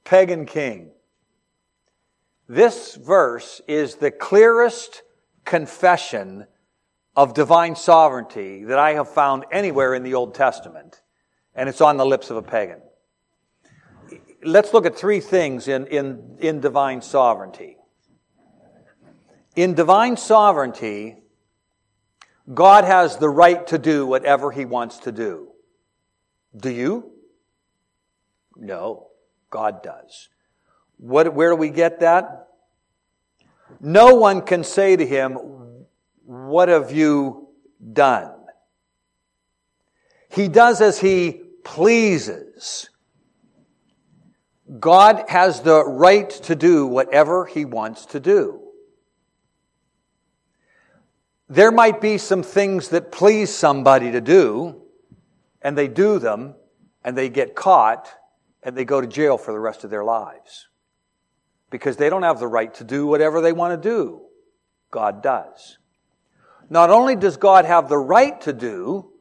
pagan king. This verse is the clearest confession of divine sovereignty that I have found anywhere in the Old Testament, and it's on the lips of a pagan. Let's look at three things in, in, in divine sovereignty. In divine sovereignty, God has the right to do whatever He wants to do. Do you? No, God does. What, where do we get that? No one can say to him, What have you done? He does as he pleases. God has the right to do whatever he wants to do. There might be some things that please somebody to do, and they do them, and they get caught, and they go to jail for the rest of their lives because they don't have the right to do whatever they want to do. God does. Not only does God have the right to do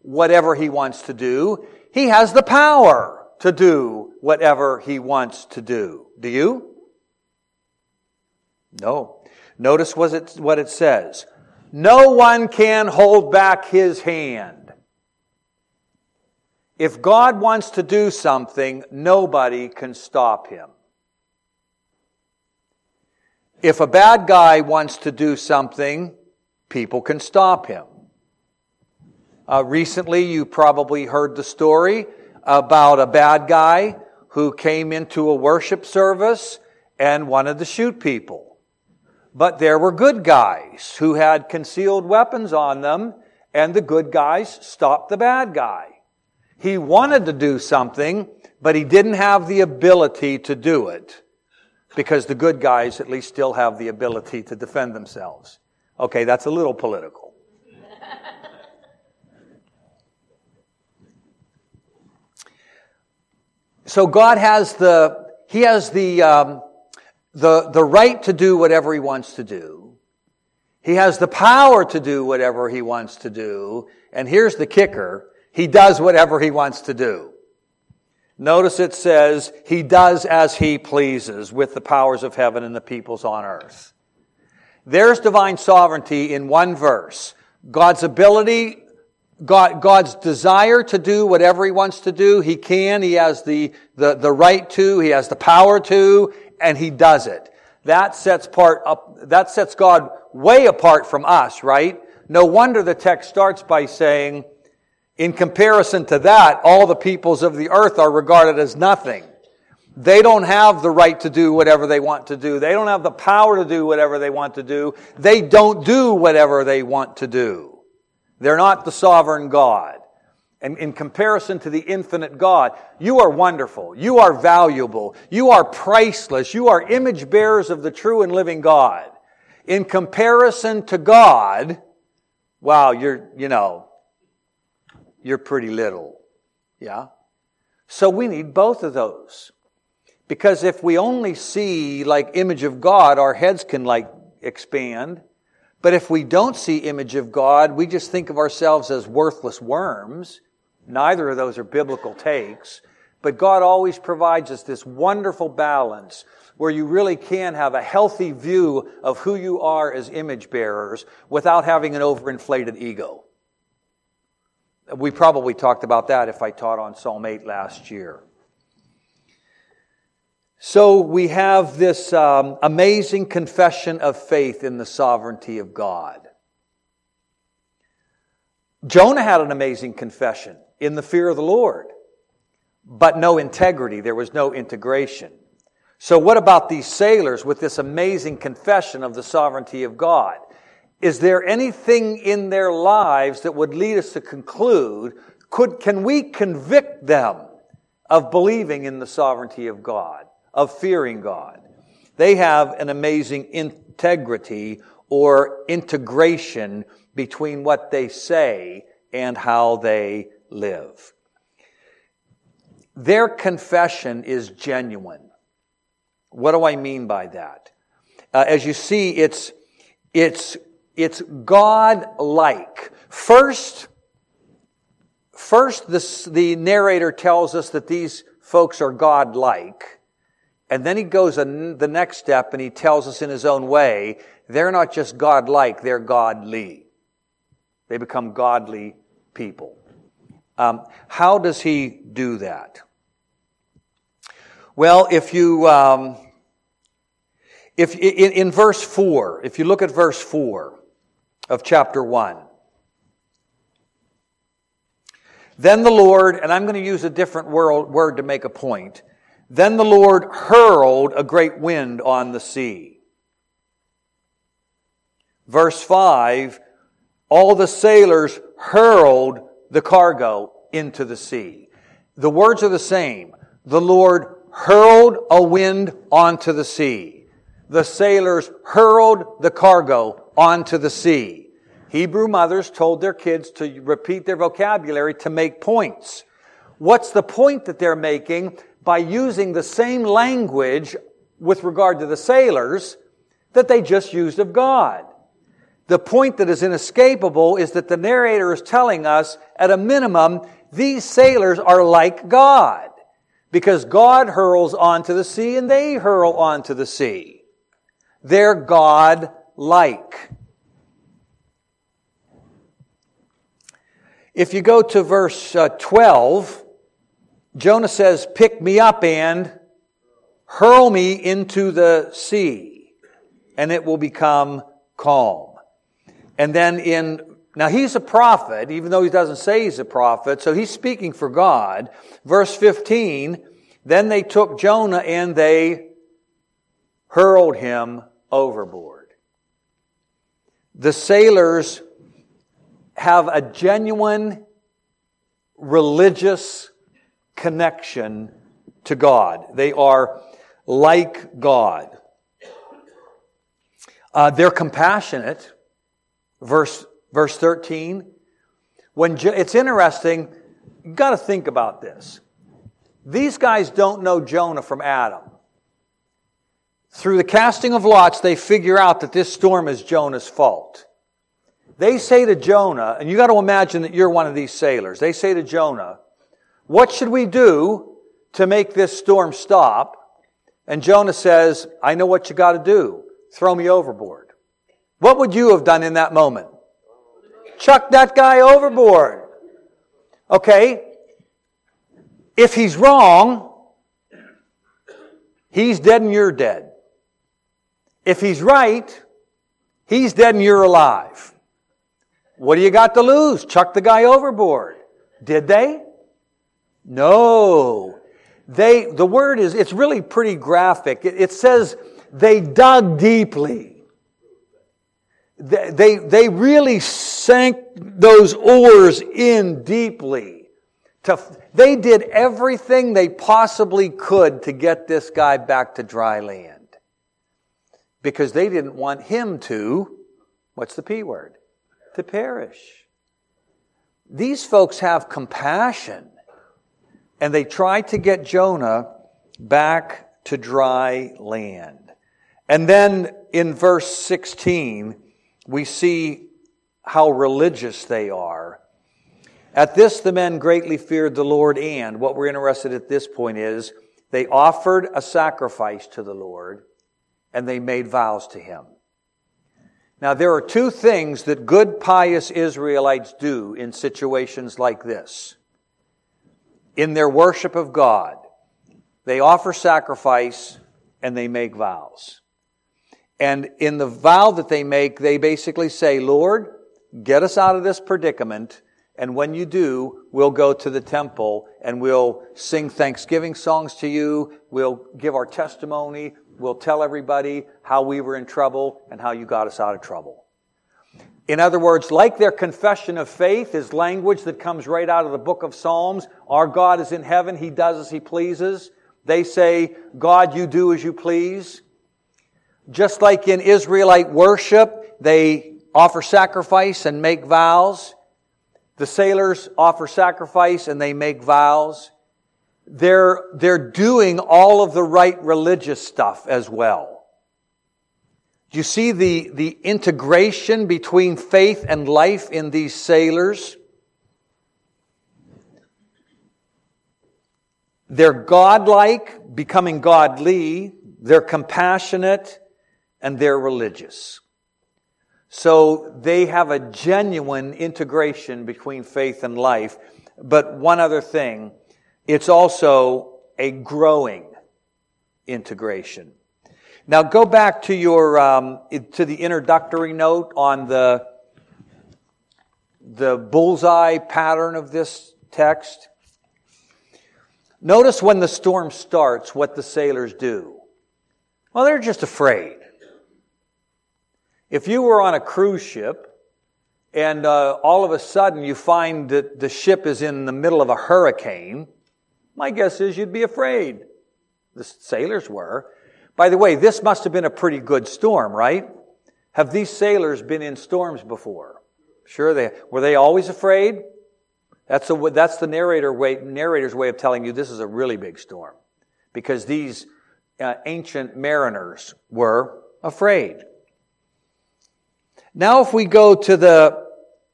whatever He wants to do, He has the power to do whatever He wants to do. Do you? No. Notice what it, what it says. No one can hold back his hand. If God wants to do something, nobody can stop him. If a bad guy wants to do something, people can stop him. Uh, recently, you probably heard the story about a bad guy who came into a worship service and wanted to shoot people. But there were good guys who had concealed weapons on them, and the good guys stopped the bad guy. He wanted to do something, but he didn't have the ability to do it because the good guys at least still have the ability to defend themselves. Okay, that's a little political. So God has the, He has the, um, the, the right to do whatever He wants to do. He has the power to do whatever He wants to do. And here's the kicker. He does whatever He wants to do. Notice it says, He does as He pleases with the powers of heaven and the peoples on earth. There's divine sovereignty in one verse. God's ability God, God's desire to do whatever He wants to do, He can, He has the, the, the right to, He has the power to, and He does it. That sets part up, that sets God way apart from us, right? No wonder the text starts by saying, in comparison to that, all the peoples of the earth are regarded as nothing. They don't have the right to do whatever they want to do. They don't have the power to do whatever they want to do. They don't do whatever they want to do. They're not the sovereign God. And in comparison to the infinite God, you are wonderful. You are valuable. You are priceless. You are image bearers of the true and living God. In comparison to God, wow, you're, you know, you're pretty little. Yeah? So we need both of those. Because if we only see like image of God, our heads can like expand. But if we don't see image of God, we just think of ourselves as worthless worms. Neither of those are biblical takes. But God always provides us this wonderful balance where you really can have a healthy view of who you are as image bearers without having an overinflated ego. We probably talked about that if I taught on Psalm 8 last year. So we have this um, amazing confession of faith in the sovereignty of God. Jonah had an amazing confession in the fear of the Lord, but no integrity. There was no integration. So what about these sailors with this amazing confession of the sovereignty of God? Is there anything in their lives that would lead us to conclude, could, can we convict them of believing in the sovereignty of God? Of fearing God. They have an amazing integrity or integration between what they say and how they live. Their confession is genuine. What do I mean by that? Uh, as you see, it's, it's, it's God-like. First, first the, the narrator tells us that these folks are God-like. And then he goes the next step and he tells us in his own way, they're not just God-like, they're godly. They become godly people. Um, how does he do that? Well, if you, um, if in, in verse four, if you look at verse four of chapter one, then the Lord, and I'm going to use a different word to make a point. Then the Lord hurled a great wind on the sea. Verse 5 All the sailors hurled the cargo into the sea. The words are the same. The Lord hurled a wind onto the sea. The sailors hurled the cargo onto the sea. Hebrew mothers told their kids to repeat their vocabulary to make points. What's the point that they're making? By using the same language with regard to the sailors that they just used of God. The point that is inescapable is that the narrator is telling us, at a minimum, these sailors are like God. Because God hurls onto the sea and they hurl onto the sea. They're God-like. If you go to verse uh, 12, Jonah says, Pick me up and hurl me into the sea, and it will become calm. And then in, now he's a prophet, even though he doesn't say he's a prophet, so he's speaking for God. Verse 15, then they took Jonah and they hurled him overboard. The sailors have a genuine religious connection to God. They are like God. Uh, they're compassionate. Verse, verse 13. When it's interesting, you got to think about this. These guys don't know Jonah from Adam. Through the casting of lots, they figure out that this storm is Jonah's fault. They say to Jonah, and you got to imagine that you're one of these sailors. They say to Jonah, What should we do to make this storm stop? And Jonah says, I know what you got to do. Throw me overboard. What would you have done in that moment? Chuck that guy overboard. Okay? If he's wrong, he's dead and you're dead. If he's right, he's dead and you're alive. What do you got to lose? Chuck the guy overboard. Did they? No. They, the word is, it's really pretty graphic. It, it says they dug deeply. They, they, they really sank those oars in deeply. To, they did everything they possibly could to get this guy back to dry land. Because they didn't want him to, what's the P word? to perish. These folks have compassion and they try to get Jonah back to dry land. And then in verse 16, we see how religious they are. At this, the men greatly feared the Lord, and what we're interested at this point is they offered a sacrifice to the Lord and they made vows to him. Now, there are two things that good, pious Israelites do in situations like this. In their worship of God, they offer sacrifice and they make vows. And in the vow that they make, they basically say, Lord, get us out of this predicament. And when you do, we'll go to the temple and we'll sing thanksgiving songs to you. We'll give our testimony. We'll tell everybody how we were in trouble and how you got us out of trouble. In other words, like their confession of faith is language that comes right out of the book of Psalms. Our God is in heaven. He does as he pleases. They say, God, you do as you please. Just like in Israelite worship, they offer sacrifice and make vows. The sailors offer sacrifice and they make vows they're, they're doing all of the right religious stuff as well. Do you see the, the integration between faith and life in these sailors? They're godlike, becoming godly, they're compassionate, and they're religious. So they have a genuine integration between faith and life. But one other thing, it's also a growing integration. Now go back to your um, to the introductory note on the the bullseye pattern of this text. Notice when the storm starts, what the sailors do. Well, they're just afraid. If you were on a cruise ship and uh, all of a sudden you find that the ship is in the middle of a hurricane, my guess is you'd be afraid. The sailors were. By the way, this must have been a pretty good storm, right? Have these sailors been in storms before? Sure, they were. They always afraid. That's the that's the narrator way, narrator's way of telling you this is a really big storm, because these uh, ancient mariners were afraid. Now, if we go to the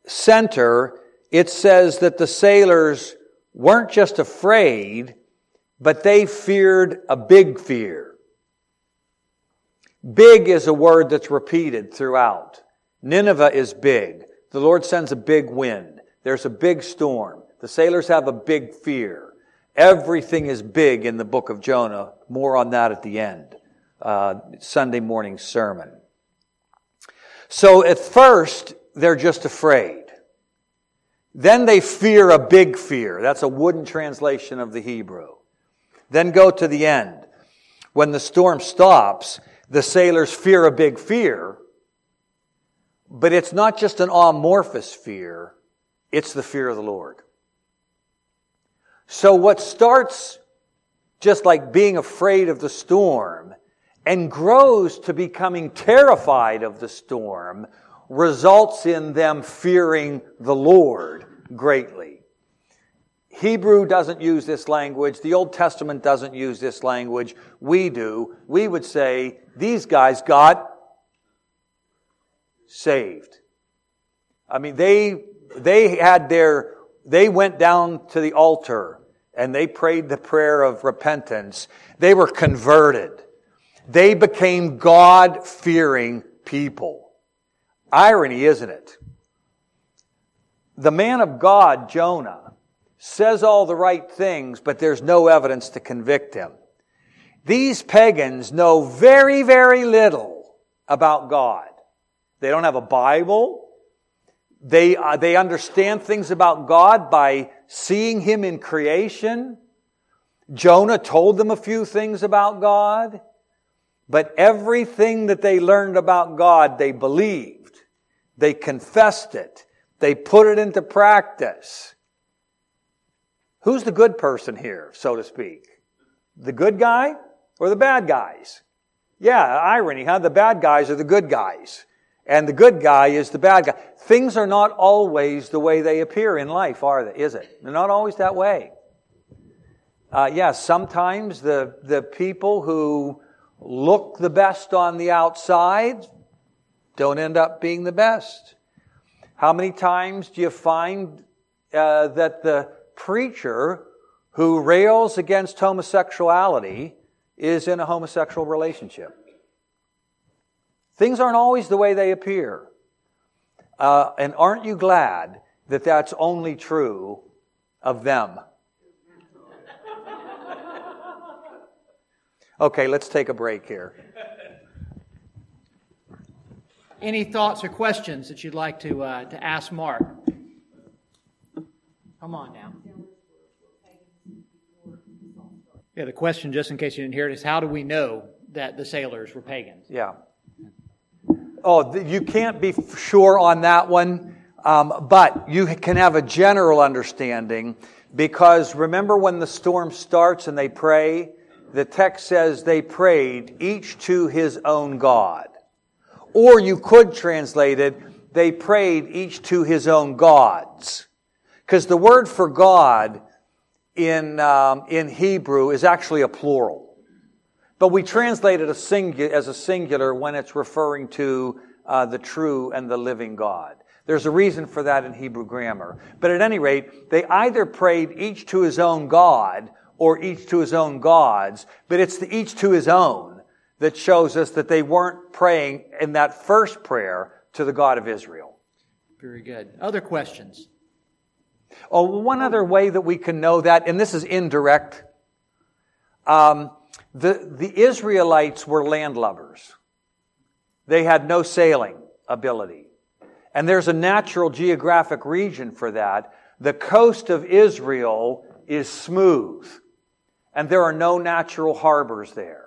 center, it says that the sailors weren't just afraid, but they feared a big fear. Big is a word that's repeated throughout. Nineveh is big. The Lord sends a big wind. There's a big storm. The sailors have a big fear. Everything is big in the book of Jonah. More on that at the end. Uh, Sunday morning sermon. So at first, they're just afraid. Then they fear a big fear. That's a wooden translation of the Hebrew. Then go to the end. When the storm stops, the sailors fear a big fear, but it's not just an amorphous fear, it's the fear of the Lord. So what starts just like being afraid of the storm and grows to becoming terrified of the storm results in them fearing the Lord greatly. Hebrew doesn't use this language. The Old Testament doesn't use this language. We do. We would say, these guys got saved. I mean, they, they had their, they went down to the altar and they prayed the prayer of repentance. They were converted. They became God fearing people. Irony, isn't it? The man of God, Jonah, says all the right things, but there's no evidence to convict him. These pagans know very, very little about God. They don't have a Bible. They, uh, they understand things about God by seeing Him in creation. Jonah told them a few things about God. But everything that they learned about God, they believed. They confessed it. They put it into practice. Who's the good person here, so to speak? The good guy or the bad guys? Yeah, irony, huh? The bad guys are the good guys. And the good guy is the bad guy. Things are not always the way they appear in life, are they? Is it? They're not always that way. Uh, yes, yeah, sometimes the, the people who look the best on the outside don't end up being the best. How many times do you find uh, that the preacher who rails against homosexuality is in a homosexual relationship? Things aren't always the way they appear. Uh, and aren't you glad that that's only true of them? Okay, let's take a break here. Any thoughts or questions that you'd like to, uh, to ask Mark? Come on now. Yeah, the question, just in case you didn't hear it, is how do we know that the sailors were pagans? Yeah. Oh, you can't be sure on that one, um, but you can have a general understanding because remember when the storm starts and they pray, the text says they prayed each to his own God. Or you could translate it, they prayed each to his own gods. Because the word for God in, um, in Hebrew is actually a plural. But we translate it a singu- as a singular when it's referring to uh, the true and the living God. There's a reason for that in Hebrew grammar. But at any rate, they either prayed each to his own God or each to his own gods, but it's the each to his own that shows us that they weren't praying in that first prayer to the God of Israel. Very good. Other questions? Oh, one other way that we can know that, and this is indirect. Um, the, the Israelites were landlubbers. They had no sailing ability. And there's a natural geographic region for that. The coast of Israel is smooth, and there are no natural harbors there.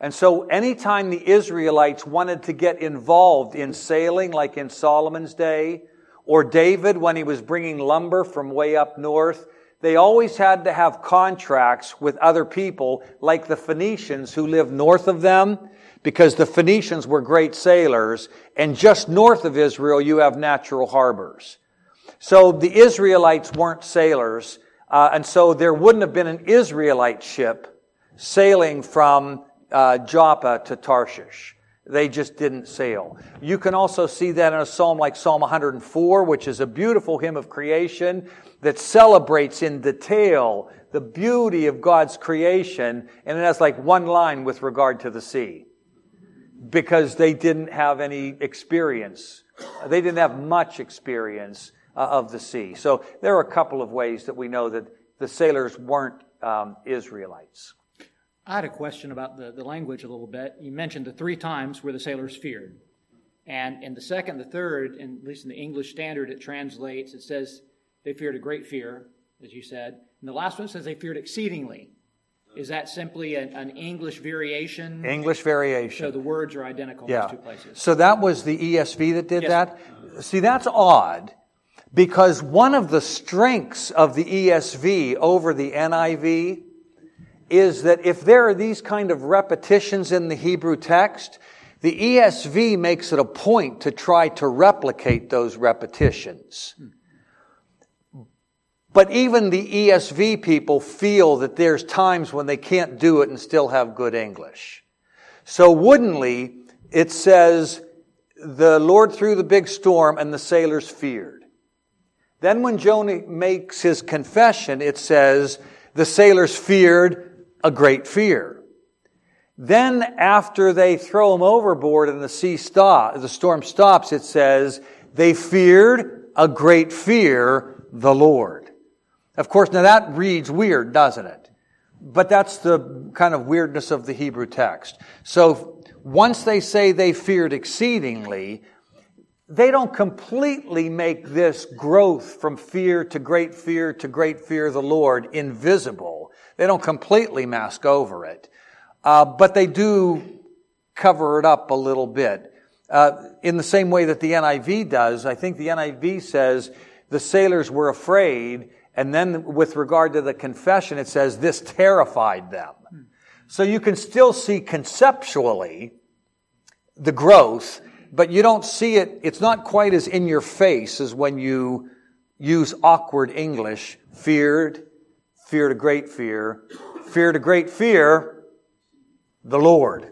And so anytime the Israelites wanted to get involved in sailing, like in Solomon's day, or David when he was bringing lumber from way up north, they always had to have contracts with other people, like the Phoenicians who lived north of them, because the Phoenicians were great sailors, and just north of Israel you have natural harbors. So the Israelites weren't sailors, uh, and so there wouldn't have been an Israelite ship sailing from uh, Joppa to Tarshish. They just didn't sail. You can also see that in a psalm like Psalm 104, which is a beautiful hymn of creation that celebrates in detail the beauty of God's creation, and it has like one line with regard to the sea. Because they didn't have any experience. They didn't have much experience uh, of the sea. So there are a couple of ways that we know that the sailors weren't um, Israelites. I had a question about the, the language a little bit. You mentioned the three times where the sailors feared. And in the second, the third, and at least in the English Standard, it translates, it says they feared a great fear, as you said. And the last one says they feared exceedingly. Is that simply an, an English variation? English variation. So the words are identical yeah. in those two places. So that was the ESV that did Yes. that? See, that's odd because one of the strengths of the ESV over the NIV is that if there are these kind of repetitions in the Hebrew text, the ESV makes it a point to try to replicate those repetitions. But even the ESV people feel that there's times when they can't do it and still have good English. So woodenly, it says, the Lord threw the big storm and the sailors feared. Then when Jonah makes his confession, it says, the sailors feared a great fear. Then after they throw him overboard and the sea stop, the storm stops, it says, they feared a great fear the Lord. Of course, now that reads weird, doesn't it? But that's the kind of weirdness of the Hebrew text. So once they say they feared exceedingly, they don't completely make this growth from fear to great fear to great fear of the Lord invisible. They don't completely mask over it. Uh, but they do cover it up a little bit. Uh, in the same way that the NIV does, I think the NIV says the sailors were afraid, and then with regard to the confession, it says this terrified them. So you can still see conceptually the growth, but you don't see it, it's not quite as in your face as when you use awkward English. Feared, feared a great fear, fear a great fear, the Lord.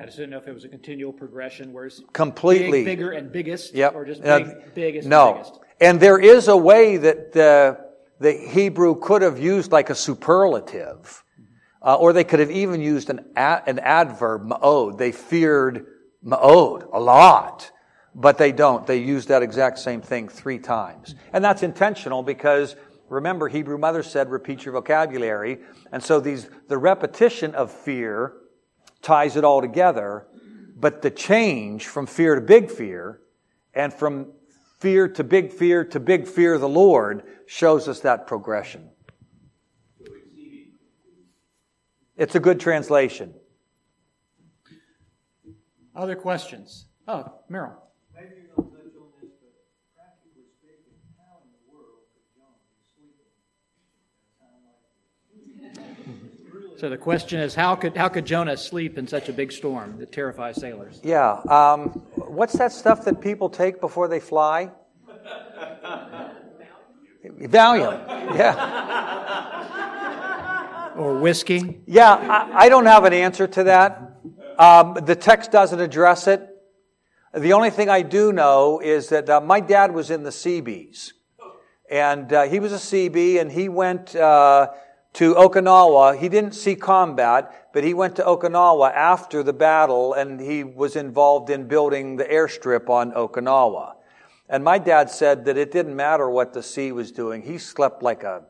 I just didn't know if it was a continual progression, whereas Completely. big, bigger, and biggest, Yep. or just Uh, big, biggest, and no. biggest. And there is a way that uh, the Hebrew could have used like a superlative, uh, or they could have even used an, a- an adverb, ma'od. They feared ma'od a lot, but they don't. They use that exact same thing three times. And that's intentional because remember, Hebrew mother said, repeat your vocabulary. And so these, the repetition of fear ties it all together, but the change from fear to big fear and from fear to big fear to big fear of the Lord shows us that progression. It's a good translation. Other questions? Oh, Merrill. Maybe you don't touch on this, but practically speaking, how in the world could John be sleeping at a time like this? So the question is, how could how could Jonah sleep in such a big storm that terrifies sailors? Yeah. Um, what's that stuff that people take before they fly? Valium. Yeah. Or whiskey? Yeah, I, I don't have an answer to that. Um, the text doesn't address it. The only thing I do know is that uh, my dad was in the Seabees. And uh, he was a CB, and he went uh, to Okinawa. He didn't see combat, but he went to Okinawa after the battle, and he was involved in building the airstrip on Okinawa. And my dad said that it didn't matter what the sea was doing. He slept like a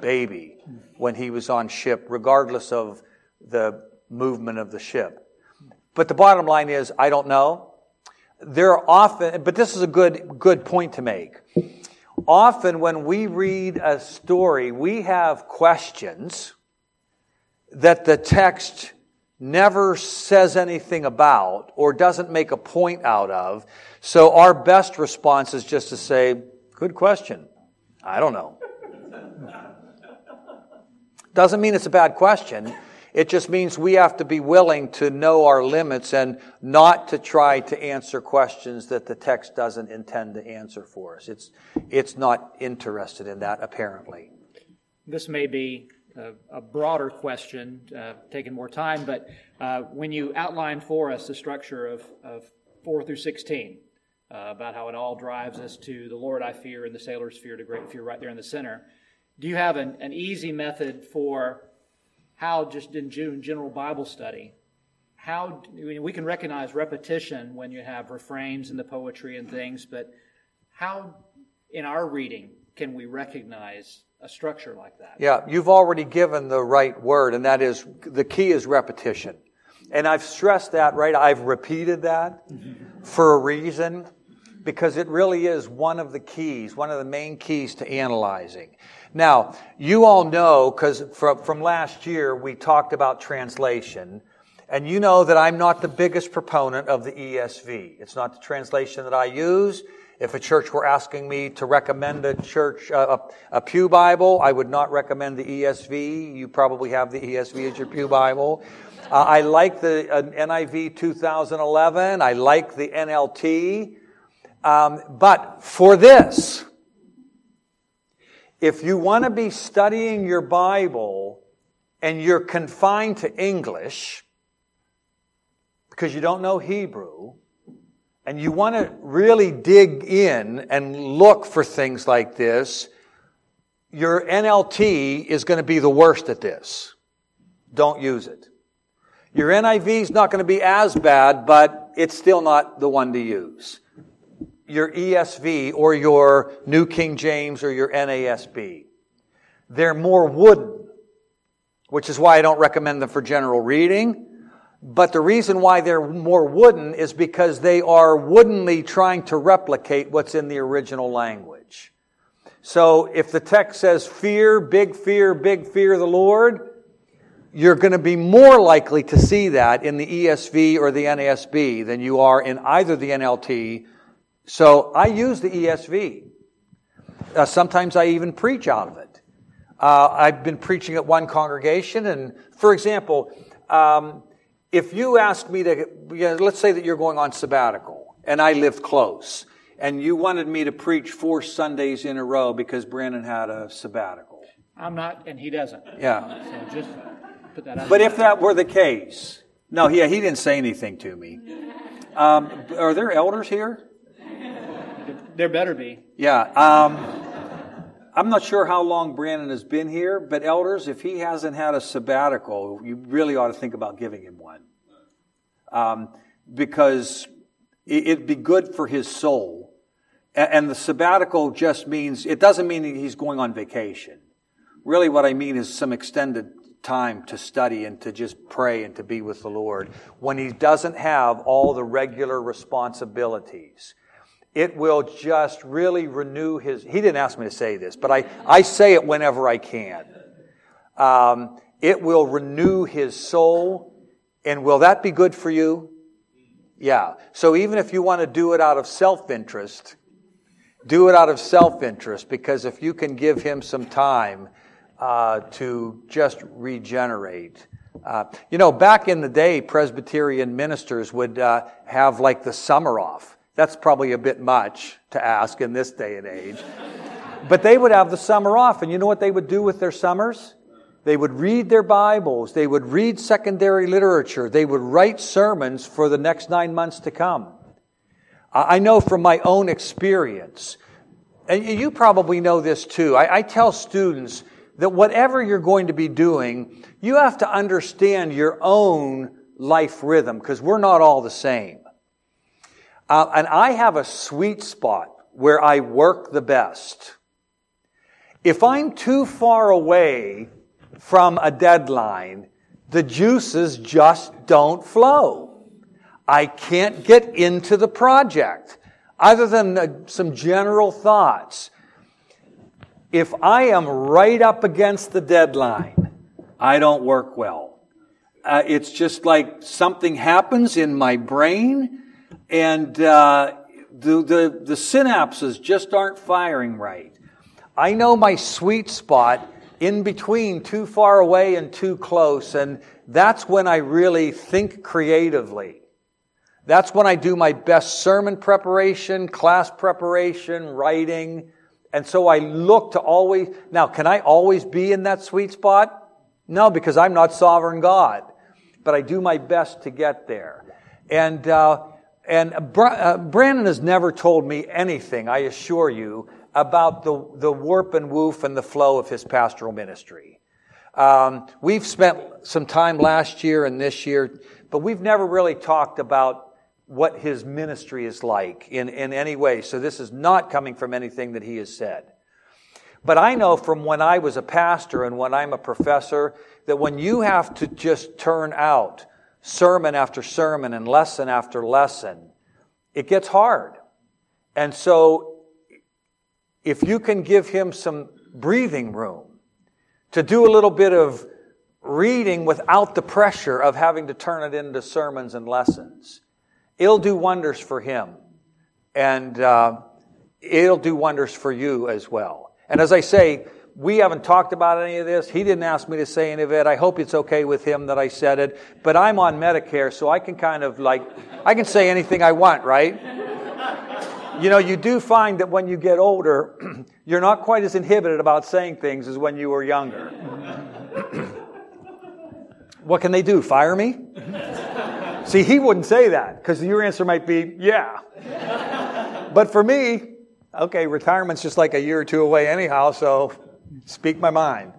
baby when he was on ship, regardless of the movement of the ship. But the bottom line is, I don't know. There are often, but this is a good, good point to make. Often when we read a story, we have questions that the text never says anything about or doesn't make a point out of. So our best response is just to say, good question. I don't know. Doesn't mean it's a bad question. It just means we have to be willing to know our limits and not to try to answer questions that the text doesn't intend to answer for us. It's, it's not interested in that, apparently. This may be a, a broader question, uh, taking more time, but uh, when you outline for us the structure of, of 4 through 16, uh, about how it all drives us to the Lord I fear and the sailors fear to great fear right there in the center, do you have an, an easy method for how, just in June, general Bible study, how I mean, we can recognize repetition when you have refrains in the poetry and things, but how, in our reading, can we recognize a structure like that? Yeah, you've already given the right word, and that is the key is repetition. And I've stressed that, right? I've repeated that for a reason because it really is one of the keys, one of the main keys to analyzing. Now, you all know, because from, from last year we talked about translation, and you know that I'm not the biggest proponent of the ESV. It's not the translation that I use. If a church were asking me to recommend a church, uh, a, a Pew Bible, I would not recommend the ESV. You probably have the ESV as your Pew Bible. Uh, I like the uh, NIV 2011. I like the NLT. Um, but for this, if you want to be studying your Bible and you're confined to English because you don't know Hebrew, and you want to really dig in and look for things like this, your NLT is going to be the worst at this. Don't use it. Your NIV is not going to be as bad, but it's still not the one to use your ESV or your New King James or your NASB. They're more wooden, which is why I don't recommend them for general reading. But the reason why they're more wooden is because they are woodenly trying to replicate what's in the original language. So if the text says fear, big fear, big fear of the Lord, you're going to be more likely to see that in the ESV or the NASB than you are in either the NLT so I use the ESV. Uh, sometimes I even preach out of it. Uh, I've been preaching at one congregation, and for example, um, if you asked me to, you know, let's say that you're going on sabbatical, and I live close, and you wanted me to preach four Sundays in a row because Brandon had a sabbatical. I'm not, and he doesn't. Yeah. So just put that out. But if that were the case, no, yeah, he didn't say anything to me. Um, are there elders here? There better be. Yeah. Um, I'm not sure how long Brandon has been here, but elders, if he hasn't had a sabbatical, you really ought to think about giving him one. Um, because it'd be good for his soul. And the sabbatical just means, it doesn't mean he's going on vacation. Really, what I mean is some extended time to study and to just pray and to be with the Lord when he doesn't have all the regular responsibilities it will just really renew his. He didn't ask me to say this, but I, I say it whenever I can. Um, it will renew his soul. And will that be good for you? Yeah. So even if you want to do it out of self interest, do it out of self interest because if you can give him some time uh, to just regenerate. Uh, you know, back in the day, Presbyterian ministers would uh, have like the summer off. That's probably a bit much to ask in this day and age. but they would have the summer off, and you know what they would do with their summers? They would read their Bibles, they would read secondary literature, they would write sermons for the next nine months to come. I know from my own experience, and you probably know this too. I, I tell students that whatever you're going to be doing, you have to understand your own life rhythm because we're not all the same. Uh, and I have a sweet spot where I work the best. If I'm too far away from a deadline, the juices just don't flow. I can't get into the project other than some general thoughts. If I am right up against the deadline, I don't work well. Uh, it's just like something happens in my brain and uh, the, the, the synapses just aren't firing right. I know my sweet spot in between too far away and too close, and that's when I really think creatively. That's when I do my best sermon preparation, class preparation, writing. And so I look to always, now, can I always be in that sweet spot? No, because I'm not sovereign God. But I do my best to get there. And, uh, and uh, Brandon has never told me anything, I assure you, about the, the warp and woof and the flow of his pastoral ministry. Um, we've spent some time last year and this year, but we've never really talked about what his ministry is like in, in any way. So this is not coming from anything that he has said. But I know from when I was a pastor and when I'm a professor that when you have to just turn out sermon after sermon and lesson after lesson, it gets hard. And so if you can give him some breathing room to do a little bit of reading without the pressure of having to turn it into sermons and lessons, it'll do wonders for him. And uh, it'll do wonders for you as well. And as I say, we haven't talked about any of this. He didn't ask me to say any of it. I hope it's okay with him that I said it. But I'm on Medicare, so I can kind of like, I can say anything I want, right? you know, you do find that when you get older, you're not quite as inhibited about saying things as when you were younger. what can they do? Fire me? See, he wouldn't say that because your answer might be, yeah. but for me, okay, retirement's just like a year or two away anyhow, so speak my mind.